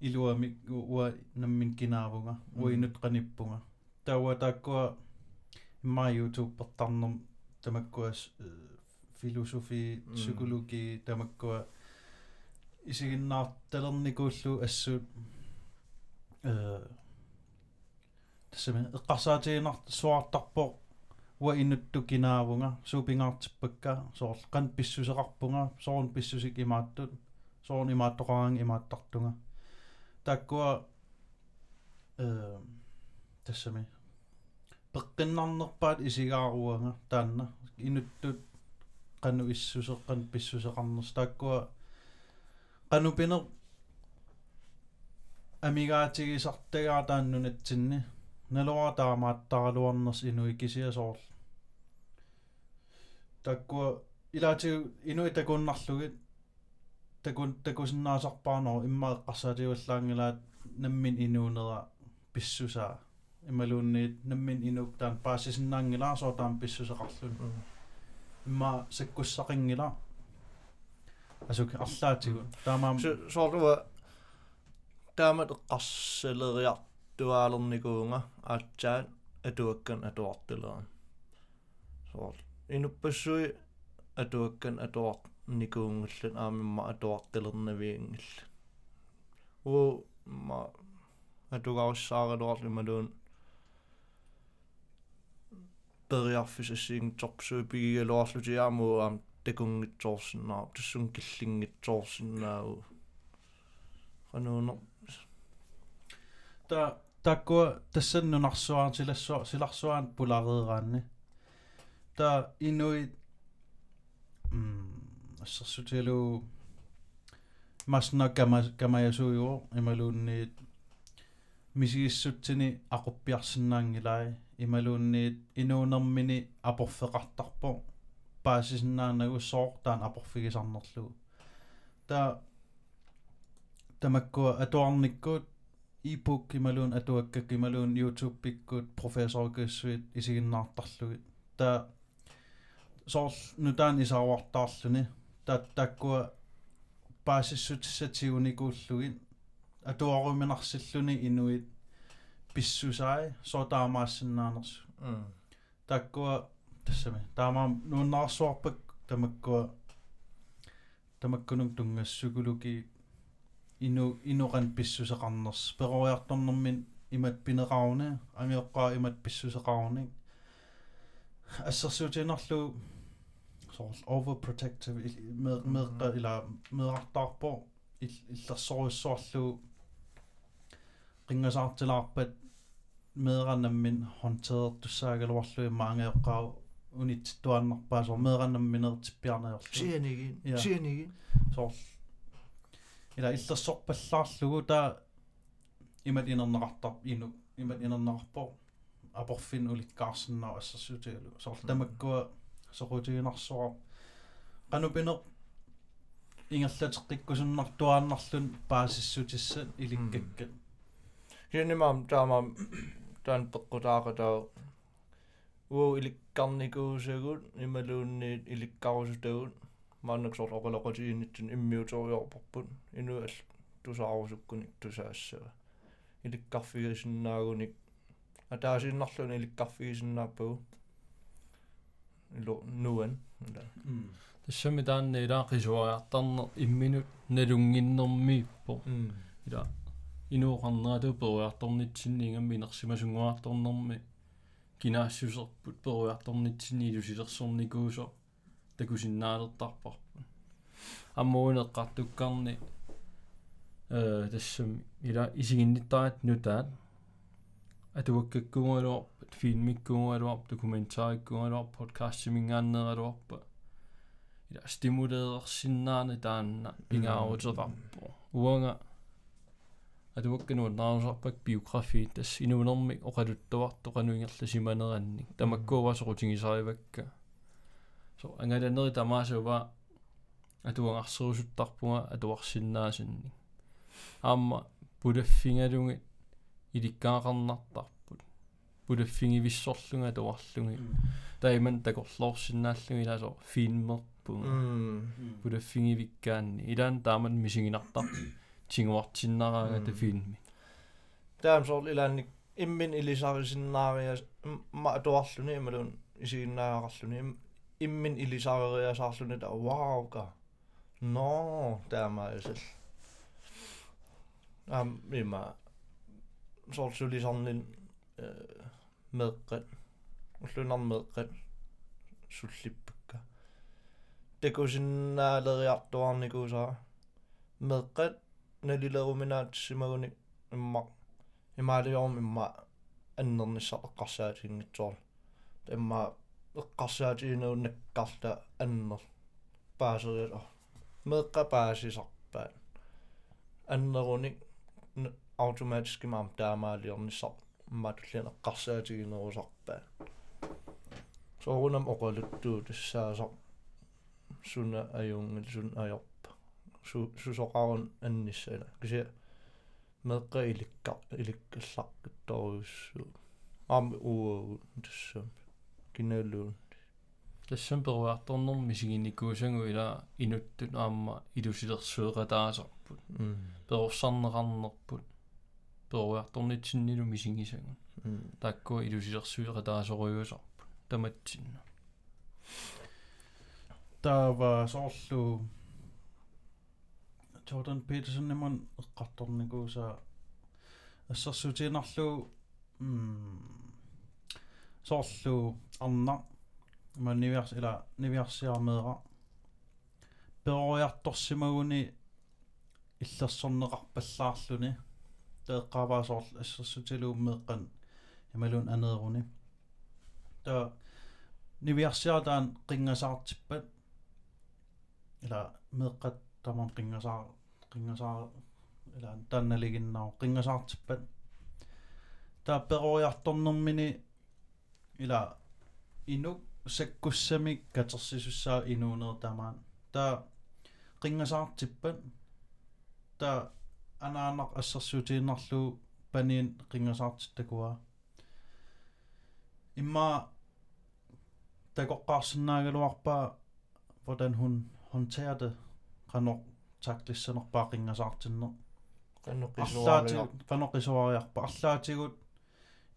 илуамик уа наммин кинаавунга уинут каниппунга. Тауа тааккуа имма youtube пертарнерм тамаккуас философи психологи тамаккуа исигиннаарталерникууллу ассуут э тассами эққарсаатигинар суартарпо уа инутту кинаавунга суупингаартиппакка соорл кан писсусеқарпунга соорн писсусик имааттут соорн имааттоқараан имааттартунга таккуа э тассами пеққиннарнерпаат исигааруанга таанна инуттут qanu issuseqqan pissuseqarners takkua qanupiner амигаатигисартагаа тааннунатсинни налуара таамааттаралуарнерс инуи кисиасоорл таккуа илаатигу инуи такуннарлугит такун такусиннаасарпаарноо имма эққарсаатигуллаангилаат наммин инуунера писсусаа ималуунниит наммин инук таан паасисиннаангилаа соо таам писсусеқарлун имма саккуссақингила асук арлаатигу таамаам сооруа таамат эққарселериартуаалерникуунга аатсаат атуаккан атуартулеран соор инуппассуи атуаккан атуарт никуунгуллут аамимма атуартилернавиингилла уу ма атугааруссааралуарлу малуун периарфисассиин торпсуи пигигалуарлутиаамуу аам такунгитсоорсинаа туссун киллингитсоорсинаау qanуунер та таккуа тассаннунарсуаан силассуа силарсуаан пулареераанни та инуит м ассерсутилу масна кама камаясуйуо ималуунниит мисигиссутсини ақуппиарсинаангилай ималуунниит инуунэрмини апорфеқартарпо паасисиннаанагу соортаан апорфигисарнерлугу та тамаккуа атуарниккуут ebook imaluun atuakkak imaluun youtube pikkut professor kussuit isiginnaartarlugit ta soorl nutaan isaaruartaarluni ta takkua paasissutissatigunikuullugit atuaruminarсиллуни инуит писсусаи сотаамаассиннаанерсу mm. Таккуа тассами таамаа нууннаарсуарпак тамаккуа тамаккунук тунгассукулуки ину инуқан писсусеқарнерс перориарторнэрмин имат пинеқаруни ангиоққаа имат писсусеқаруни ассерсуутинерлу сорл overprotective med med eller medартаарпо иллерсоруссуарлу рингасаартилаарпат meeranammin håndteertussaagalуарлуи маангеэққау унит туаннарпаасор meeranamminertippiarnerlu сианигин Ja. сианигин сорл ила иллерсорпаллаарлугу таа имат инернеқартар ину имат инернеқарпо апорфин уликкаарсиннаа ассерсуутигалу сорл тамаккуа сорутигинарсуа qanupiner ингерлатеққиккусуннартуааннарлун паасиссутиссат иликкаккат сианимаам таамаам таан пеққутаақатаа уу иликкарникуусагут ималуунниит иликкарусутагут мааннак сорт оқалоқатигиннитсун иммиуториорпарпут инуал тусаарусуккуник тусаассава иликкарфигисиннаагуник атаасиннарлуни иликкарфигисиннааппагу ило нуан тассами таанна илаақисуариартарнер имминут налунгиннэрмииппо ила инуоқарнерату перуярторнитсинни ингамми нерсимасунгуарторнэрми кинаассусерпут перуярторнитсинни илусилерсорникуусо такусиннаалертарпарпут аммуунеққартуккарни э тассами ила исигинниттарат нутаат атуаккаккунгалуарпат филмиккунгалуарп документаариккунгалуарп подкастимингааннералуарпа ила стимулеерсиннаани таанна пингаарутеқарпо уанга атуаккануут наарусарпак биографи тас инуунэрми оқалуттуарту қануингерла симанеранник тамаккуувасоқутингисаривакка со ангаланери тамаасува атуангарсерусуттарпунга атуарсиннаасинни аама пулаффингалунги иликкаақарнартарпут пулаффинги виссорлунга туарлунги тайман такорлоорсиннааллунги иласо филмерпунга пулаффинги виккаанни илаан тааман мисигинартар тингуартиннараага тафилми таам сорл илаанник иммин илисарисиннаариас ма туарлуни ималун исигиннаагарлуни иммин илисариасаарлуни та ваука но таамаасал ам има сорл сулисарнин э меэккат уллунар меэккат суллиппакка такусиннаалериартуарникуусаа меэккат налилеруминаатсимагуник имма имаалиорм имма аннерниссар эққарсаатингитсоор имма эққарсаатигинеуннаккарта аннер паасериала меққа паасисарпаат аннеруник автоматиски маам таамаалиорниссар матуллин эққарсаатигинерусарпаат соорунам оқалуттуу тассаасар суна аюнгил сун аёрпа су сусоқарун анниссала кися меққа иликкар иликкаллаққитторуссу аами уу тассам киналуун тассам перуарторнэрми сигинникуусангу ила инуттут аама илусилерсуеқатаасарпут перорсарнеқарнерпут перуарторнитсиннилу мисигисангу таккуа илусилерсуеқатаасоруйусарпут таматсинна. Таава соорлу Jordan Peterson неман эққарторникууса ассерсуутинарлу м соорлу арна ма нивиарс ила нивиарсиармеера перориарторсимагуни иллерсорнеқарпаллаарлуни теэққаваасоорл ассерсутилууммеэққан ималун анееруни та нивиарсиартаан қингасаартиппат ила меэққат таман qingasaa qingasaa ila tannaligиннаа qingasaartippat taa peroriartornermini ila inuk sakkussamik katersisussaa inuunertamaan taa qingasaartippat taa anaanaq assерсуутииннарлу paniin qingasaartittakua imma takoqqaarsinnaagaluarpaa hvordan hun håndterer det Qanoq taaklissanerpaa qingasaartinner арлаати каноқисуариарпа арлаатигут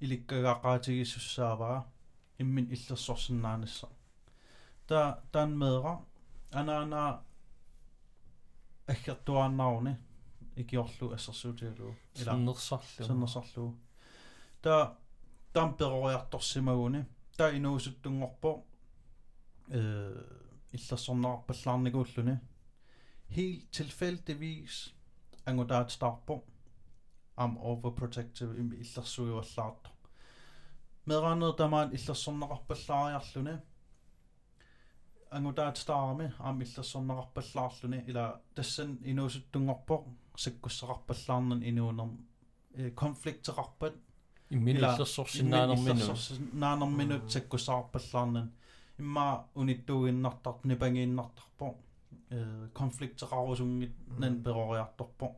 иликкагаақаатигиссусsaavaa иммин иллерсорсиннаанисса та таанмеера анаана аггертуааннааруни икиорлу ассерсуутигалуу ила нерсарлу сеннерсарлуу та таам перориарторсимагуни та инуусуттунгорпо э иллерсорнаарпаллаарникууллуни helt tilfældigvis angutaat starpo am overprotective im illersuiuallaart meeraanер тамаат иллерсорнеқарпаллаариарлуни angutaat starami am иллерсорнеқарпаллаарлуни ила тассан инуусуттунгорпо саккуссақарпаллаарнан инуунер конфликтеқарпат иммин иллерсорсиннаанермину наанерминут саккуссақарпаллаарнан имма униттугиннартарп нипангииннартарпо konfliktrausung nan peroriartorpo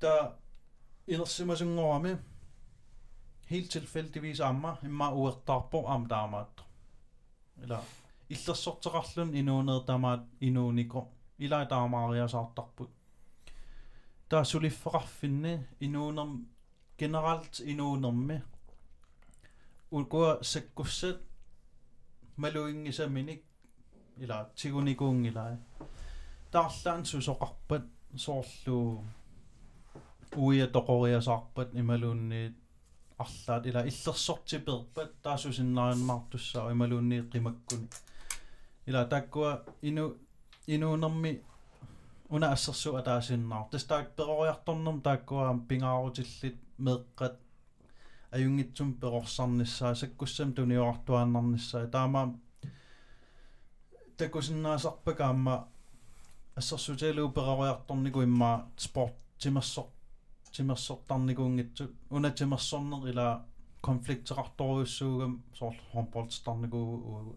ta inersimasungoorami helt tilfældigvis amma imma uertarpo am taamaat eller illersorterarlun inuunertamaat inuuniko ila taamaariasaartarput ta sulifferarfinne inuuner generelt inuunermi ulkua sakkussat maluingisaminik ила тигуникуунгилаа таарлаан сусоқарпат соорлу уия тоқориасаарпат ималуунни арлаат ила иллерсортиперпат таасусиннарианмартуссаа ималуунни қимаккуни ила таккуа ину инуунерми уна ассерсу атаасиннаар тастаак перориарторнерм тааккуаам пингаарутиллит меэққат аюнгитсум перорсарниссаа саккуссам туниоартуааннарниссаа таамаа такусиннаасарпакаама ассерсутиалуу перариарторнику имма спорт тимассор тимассортарникуунгитсут уна тимассорнер ила конфликтеқарторуйуссуугам соор хомполстарнику уагу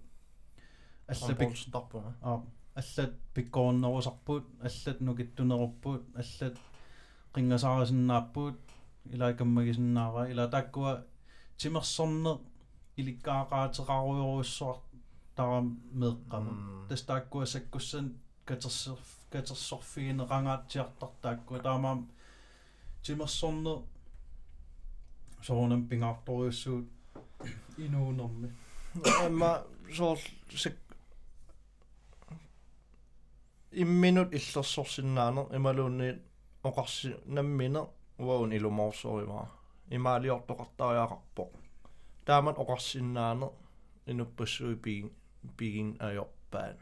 алла пикстарпуна а аллат пиккоорнерусарпут аллат нукиттунеруппут аллат қингасаарисиннааппут ила каммагисиннаара ила таккуа тимерсорнер иликкаақаатераруйоруссуар tarammeeqqamun hmm. tastaakkua katerser katersorfiinerangaatiartartaakku taamaam timersorne soornam pingaartoriussuut inuunermi amma soor sik imminut illersorsinnaaner imaluunni oqarsi namminer uaun ilumorsoimaa imaaliortoqartariaqarpoq taamat oqarsinnaaner inuppassui piin. Инуппассуи пигин пигин ajorpaan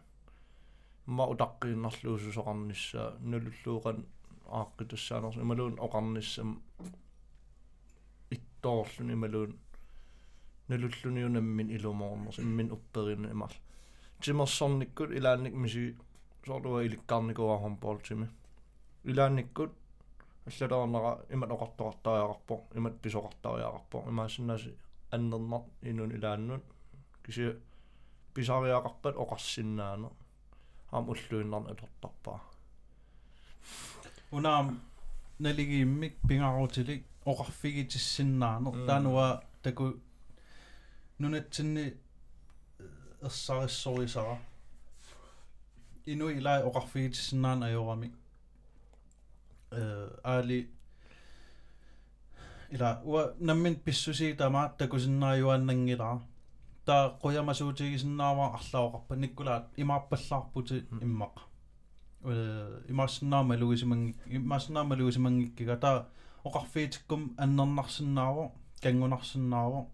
ма утаққииннарлуусусоқарнissaа нулуллууқан ааққитуссаанерс ималуун оқарниссам иттоорлун ималуун нулуллуниунаммин илумоорнерс иммин упперинна имар тимерсорниккут илаанник миси соордуа иликкарникуа хомполтими илаанниккут аллалернера имат оқартоқартариақарпо имат писоқартариақарпо имаассинааси аннернар инун илааннут киси писариақарпат оқарсиннаана аам уллуиннарна атортарпаа унаам налигииммик пингарутилик оқарфигитиссиннаанер таануа таку нунатсинни ерсариссорисара инуи илай оқарфигитиссиннаан ajorami э аали ила уа наммин писсуси тама такусиннааюаннангилаа та қуямасуутигисиннаава арлаоқарпа. Никкулаат имаарпаллаарпути иммақ. Э имаассиннаама лугисиманги имаассиннаама лугисимангиккига та оқарфиитиккум аннернарсиннаава кангунарсиннаава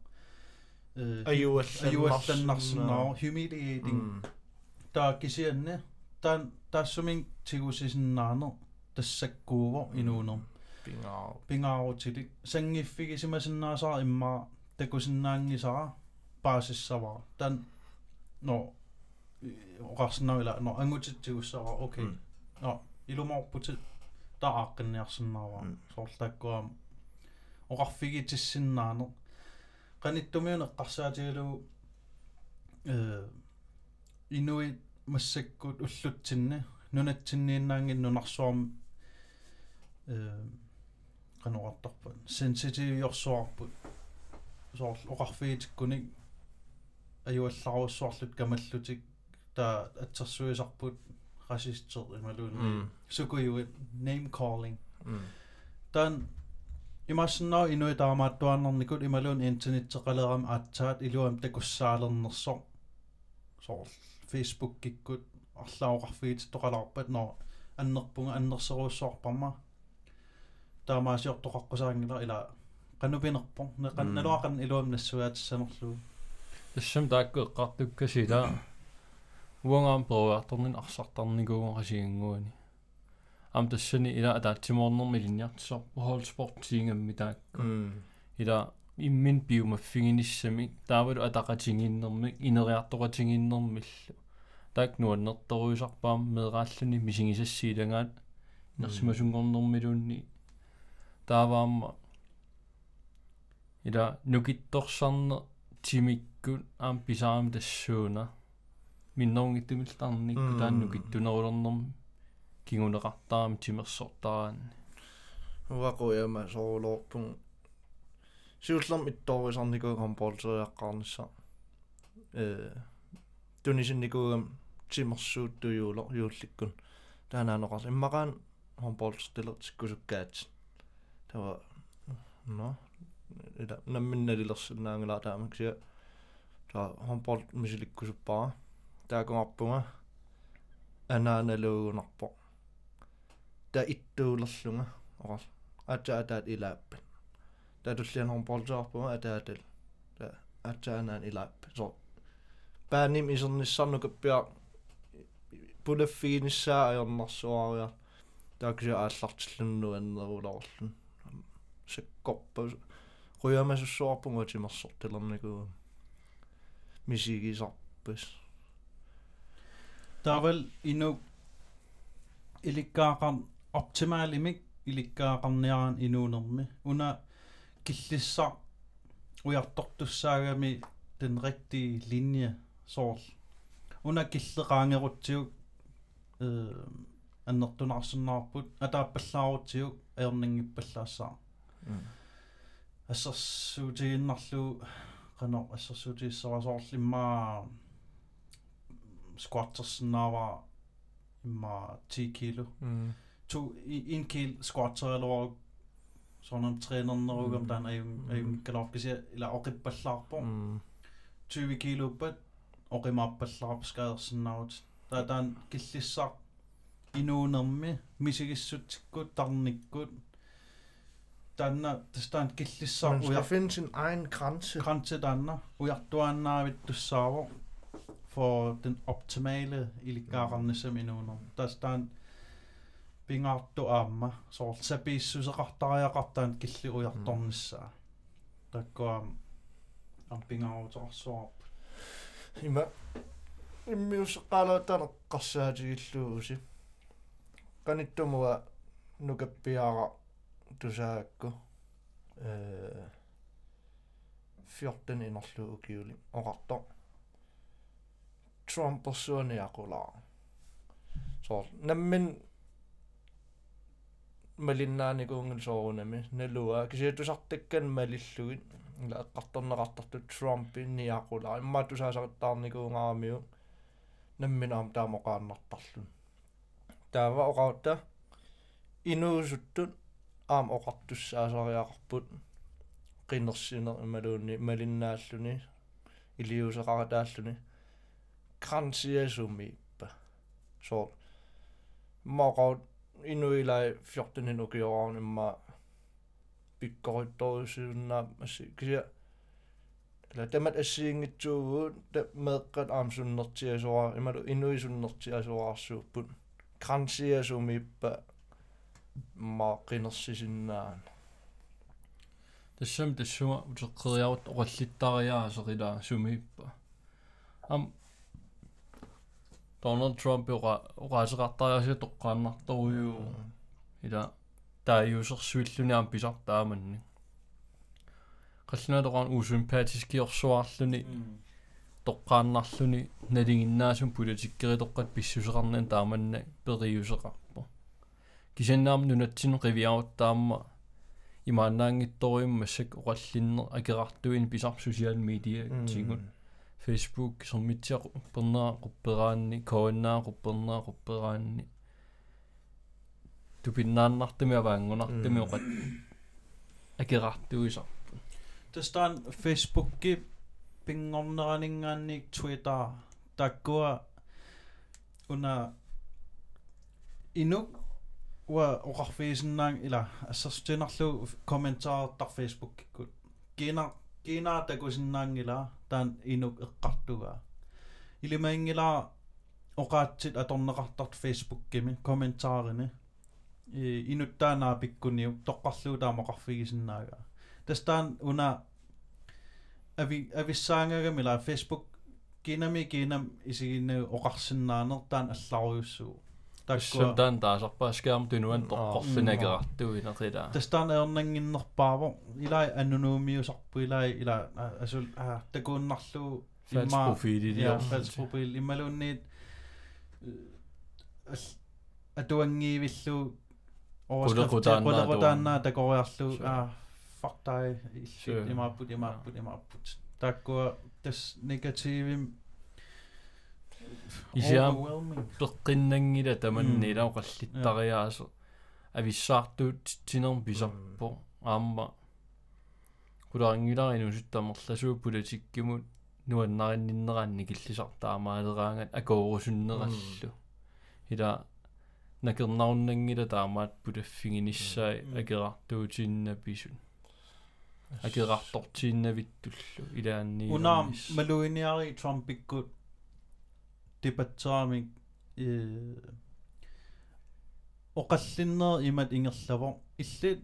э аюалланнарсиннаава. humiliating. Та кисианне таан таассумин тигусисиннаанер тассаккуува инуунер пингаа пингаарутилик сангиффигисимасиннаасаа иммаа такусиннаангисара baasissavaa tan no oqarsinnaavila no angutitigussara okay no ilumorputit taaqinniarsinnaavaa soorlaakkuam oqarfigitissиннаане qanittumiune eqqarsaatigaluu э инуи массаккут уллутсинни нунатсиннииннаангин нунарсуарм э qanuartarput sensitiviorsuarput soorl oqarfiitikkunik ajuallaruussuarlut kamallutik taa atsersuisarput rasister imaluun sukujuit name calling. Taan имаассинаа инуи таамааттуаннарникут ималуун интернеттеқалерам аатсаат илуам такуссаалернерсо соор фейсбук киккут арлаоқарфиит тоқаларпат но аннерпунга аннерсеруussуарпарма таамаасиортоқаққусаангила ила qanupinерпор неқанналуақан илуам нассуаатиссанерлуу тассам таакку эққартуккасила уангаам проуарторнин арсартарникуугон қасиангуани ам тассани ила атаатсимоорнэрми линниартсо холспорт тиингамми таакку ила иммин биумаффигиниссами таавалу атақатингиннэрми инериарторатингиннэрмиллу таак нуаннерторуисарпаам меэрааллуни мисигисассиилагаат нерсимасунгорнэрмилуунни тааваама ила нукитторсарне тимиккут аам писаарами тассууна миннерунгиттумиллаарникку тааннукиттунерулернэрми кигунеқартарами тимерсортараани уақуяма соолоорпун сиуллерм итторисарникуу комполтериаққарнisса э тунисинникуугам тимерсуут туйуулер юулликкун таанаанеқарс иммақаан комполтертилертиккусуккаат тава но ила намминналилерсиннаангала таамаксиа та комполт мисиликкусуппара таакуарпунга анааналуугунарпо та иттуулерлунга орал. Ата атаат илааппат татуллиан комполтерарпунга атаатал та атаанаан илааппат со пааним исерниссарнукаппиа пулаффигиниссаа аернарсуариа тааксиа ааллартиллунну аннерулаорлун саккорпа руямасуссуарпунга тимерсортилерникуу мисигисарпас таавал ину иликкаақар оптималимик иликкаақарниаран инуунерми уна киллиссар уяртортуссаагами den rigtige linje soorl una killeqaangerutiuk øh аннертунарсинаарпут атааппаллаарутиук аернингиппаллаассаа ассерсуутигиннарлу qano ассерсуутииссавасоорлиммаа squattersinnaava imma 10 kilo to en kil squatteralor sådan trænernerugam dan ayum ayum galopkisia ila oqippallaarpo. 20 kilo pat oqimaappallaarp skadersinnaut ta tan killissaq inuunermi misigissuttikkut tarnikkut tänä tästä killissä Man ska finna sin egen gränse. Gränse tänä. Ujattuanna vittu saavo for den optimale ilikaarannisse minuunum. Tästä on pingaattu amma. Soltsa pissu se kahtaa ja kahtaan killi ujattornissa. Takko on pingautsorsuop. Ima immiusqaalotaneqqarsaatigilluusi. Qanittumua nukappiaara тусаакку э 14 инерлуу укиули оқарто Trump персониақулаа соор наммин малиннааникуунгил соорунами налуа кисиатусартаккан малиллугит ила эққарторнеқартарту Trump инниақулаа имма тусаасақаттаарникуунгарамиу намминаам таамоқааннартарлун таава оқаутта инуусуттут aam oqartussaasariaqarput qinersineq imaluunni malinnaaalluni iliuseqarataalluni gransiasummiippa soort maqaut inuilai 14 ukioraan imma pikkorittorusuunnaap massi kisia ila tamat assiingitsuuguut meeqqat aamsunnertiasuaar imalu inuisunnertiasuaarsuupput gransiasummiippa qinersisinnaana тассам тассума утеққириарут оқаллиттариаасерила сумииппа ам Donald Trump ораораасеқартариаси тоққааннарторуйуу ила тааюусерсуиллуниам писартааманни қаллунаторан усимпатискиорсуарлуни тоққааннарлуни налингиннаасум политиккеритоққат писсусеқарнан тааманна периусеқарпо кисаннаам нунатсин қивиаруттаама имаанаангитториуммассак оқаллиннер акерартуин писар social media тигут Facebook сормитсиа пернаа qupпераанни кооннаа qupпернаа qupпераанни тупиннааннартами аваангунартами оқат акерартуисар тастан фейсбукки пингорнеранингаанник Twitter таккуа уна инук уа оқарфиисиннаан ила ассерстинарлу комментаартар фейсбуккиккут кина кина такусиннаангила таан инук эққартуга илимаингила оқаатсит аторнеқартарт фейсбуккими комментаарини и инуттаанаа пиккуниук тоққарлуу таамоқарфигисиннаага тастаан уна ави ависсаангагамила фейсбук кинами кинам исигиннагу оқарсиннаанер таан алларуйуссуу Sundan taas appaaskaam tunuen torporlinagaartu mm. inerila. Tastaan ernnanginnerpaavo ila anunuumiusarpu ila ila asul a takuunnarlu imma profiili ja fals profiil immaluunniit atuangiivillu overskriftiaq qulequtaannaa takoriarlu a fartai illi imaaput imaaput imaaput takkua tas negativim исиам пеққиннангила таманнила оқаллиттариаасо ависсаартуут тинерм писарпо аама кулаангиларину суттамерласуу политиккимут нуаннаринниннераанни киллисартаамаалераангат акоорусуннераллу ила накернаруннангила таамаат пулаффигиниссаа акерартуутинна писун акерартортииннавиттуллу илаанни унаам малуиниари трампиккут дебатсаамик э оқаллиннер имат ингерлаво иллит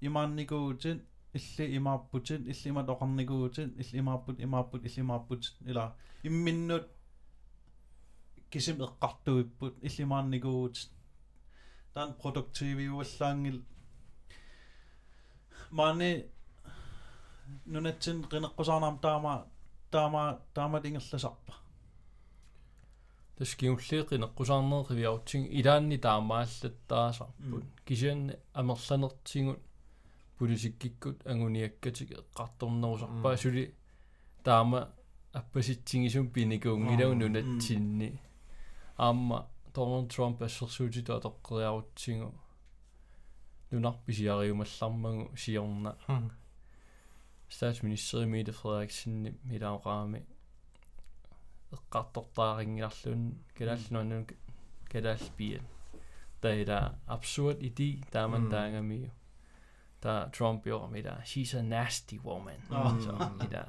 имаанникуутин илли имааппутин илли имат оқарникуутин илли имааппут имааппут иллимааппут ила имминнут кисим эққартуиппут иллимаанникуутин таан продуктивиуаллаангил маани нунатсин qinеққусаарнаам таама таама таама ингерласарпа таскиуллииқинеққусаарнеэқивиаутсин илаанни таамааллаттаасарпут кисианни амерланертигут политиккиккут агуниаккатик эққарторнерусарпаа сули таама аппаситсигисум пиникуунгилау нунатсинни аама Donald Trump ассерсуутиту атоққериарутсигу нунарписиариумаллармагу сиорна statsminister Mette Frederiksen милаоqaami эққартортаарингиарлун калааллунун калаалпиан таила абсурд иди тааман таангами та Trump йоо мила she's a nasty woman. Så мила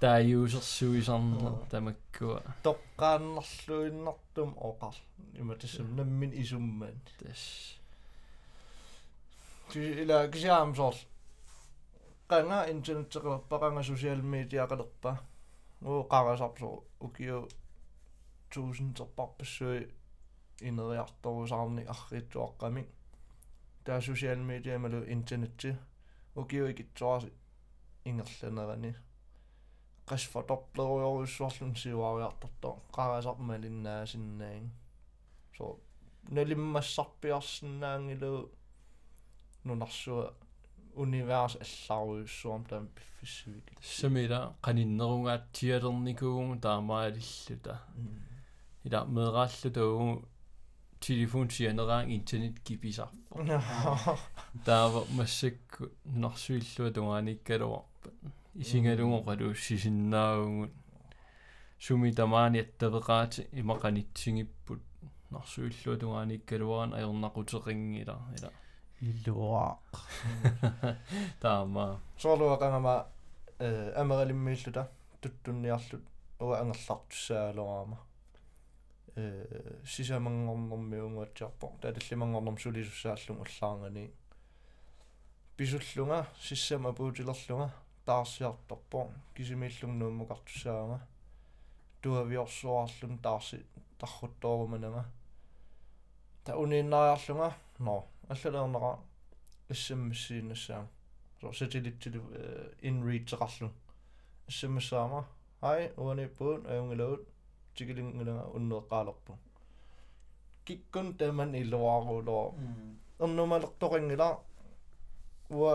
та user suisan тамаккуа тоққааннарлуиннартум оқар иматассам наммин исумман тас ила кисиаам соор qanga internetteqerpa qanga social media qalerpa уу qarasarlu ukiu tuusintterparpassui ineriartorusarni arriittuaqqami taa social media malu internetti ukiu ikitsuarsi ingerlanerani qasfatorplerujoruissuarlun siuariartorto qarasarmalinnaasinnaain so nalimmassarpiarsinnaangilu nunarsua univers алларуйуссуам таам пиффиссуик самила qaninnerungaatialernikuu taamaалиллута ила мерааллу туу телефон сианераан интернет киписарпа таава массакку нарсуиллуа тунгааниккалуарпа исингалугу қалу сисиннаагунгут суми тамаани аттавеqaati имақанитсигиппут нарсуиллуа тунгааниккалуаран аернақутеқингила ила иллуаақ таама. Соолуақангама э амералиммииллута туттунниарлут уа ангерлартуссаалораама э сисамангорнэрмиунгуатсиарпо таллимангорнэрм сулисуссааллун уллаарнгани писуллунга сиссама пуутилерлунга таарсиарторпо кисимииллугнууммукартуссаама туавиорсуарлун таарси таррутторуманага та унииннариарлунга но аллалернера иссаммиссииннассаа so сателлиттили инридеқарлу иссаммассаама хай уаниппуун аюнгилаут тикилингилага уннеэққаалерпу киккун таман иллуарулоо эрнумалерторингила уа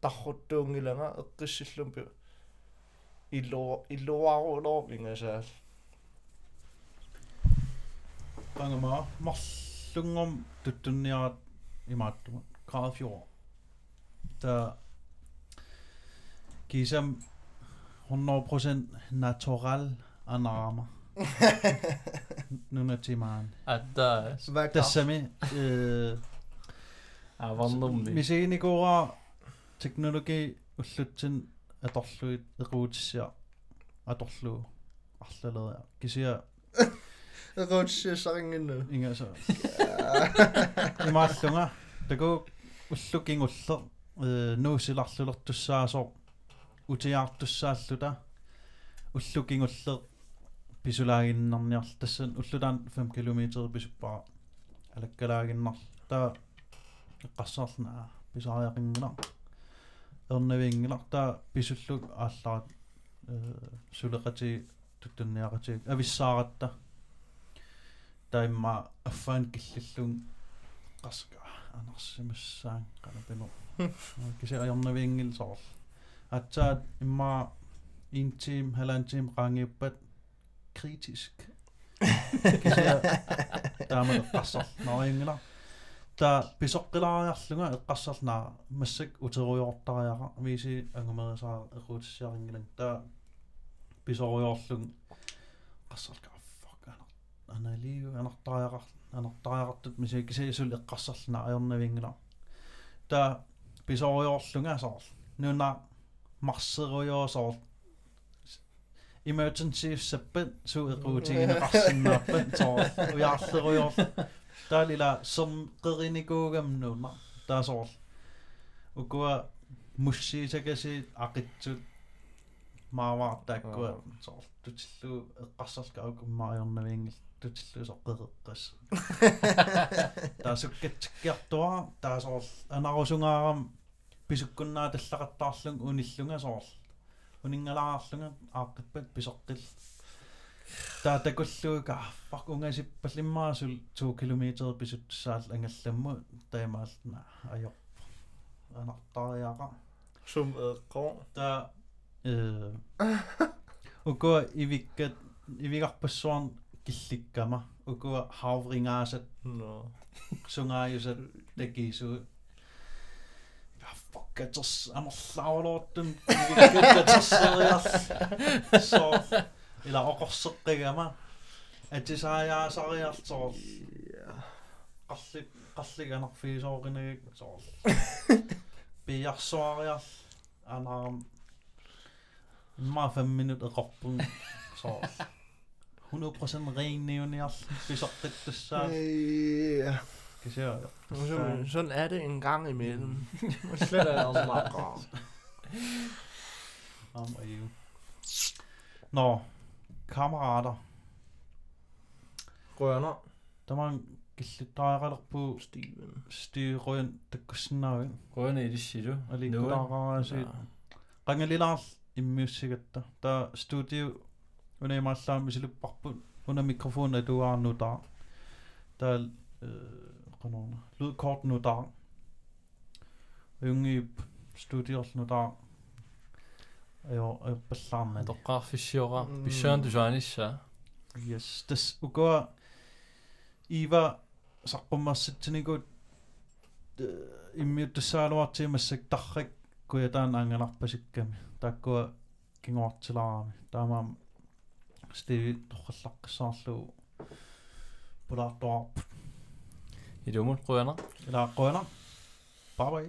тарруттуунгилага эққиссиллум пи иллуа иллуарулоо ингасаал пангама марлунгом туттунниарат i Magdeburg, Gradfjord, der ligesom 100% natural anarmer. Nogle timer. Hatta. Tässä me... Aivan lummi. Misiin ikora teknologi ullutsin atorluit iquutisia. Atorlu. Allalada. Kisiä эқуутиссиассарингинну ингаса имааллунга. Таку уллукингуллер э нуусиларлулертуссаасоо утиаартуссааллута уллукингуллер писулаагиннарниар тассан уллутаан 5 км писуппара алаккалаагиннар таа эққассаарлна писаариақингила ернавингила таа писуллук аалларат э сулеқати туттунниақати ависсааратта таимма аффаан киллиллун qaska анарсимассаан канапено кисе аярнавингил соор атсаат имма интим халантим qaangiuppat kritisk кисе таамал qassar нарингила та писоққилаариарлунга эққассарнаа массак утеруйортариара виси ангумерисаа эқутиссиарингилан та писоруйорлун qassarka fuck ана аналиу анартариақар анартариақартут мисикисисул эққассарлна аернавингила та писоруйорлунга соор нуна марсеруйоосоор emergency саппат су эқуутигинеқарсиннааппат соор уяарлеруйоор таалила сэрмқериникуугамнуна таасоор укуа муссиитакаси ақитсут мааваартааккуа соор тутиллу эққарсарка аукуммаариорнавингил тутиллу соққеққас таасуккатсиккиартуа таасоор анарусунгаарам писуккуннаа таллақаттаарлун униллунга соор унингалаарлунга ааққиппат писоққил. Таа такуллуика фак унгасиппалиммаасул 2 км писутсаал ангалламму таимаалтна аёр анартариаqa сум эққоо та э. Уко ивиккат ивигарпассуарн килликкама. Укуа хаврингаасат но сунгааюсат такису. Факкатерс амерлаавалуортун ивиккаттерсериар со ила оқорсеққигама атисааяасариартоо qallik qallik anarfiisoorинагик соор пиарсуариар анаарам ма 5 минут эқорпун соор 100% reinniuniar pisoqqittussaa ja. Кисиа sådan, sådan er det en gang imellem. Og slet er også meget am aju Nå, kammerater. Rørner Таман киллиттаариqalerпу Steven. Стиируин таккуссинаави Rønne i det siger du. аликкутаараасит qangalilаарл иммиуссигатта таа студио унаимааллаами силуппарпут уна микрофон атуаарнутаа таа э qanорна лудкортнутаа юнгип студиорлнутаа аё аёппаллаарна Toqqaarfissiora. Mm. Pissuan du saanissa. yes tas ukua iva saqqummarsitsinikut иммиуттассаалуартиимассак таррак куятаан ангаларпасикками тааккуа кингуартилаарами таамаам стиви торраллаққиссаарлугу пулаартуарп I dummet, Rønner. илааққуана бай бай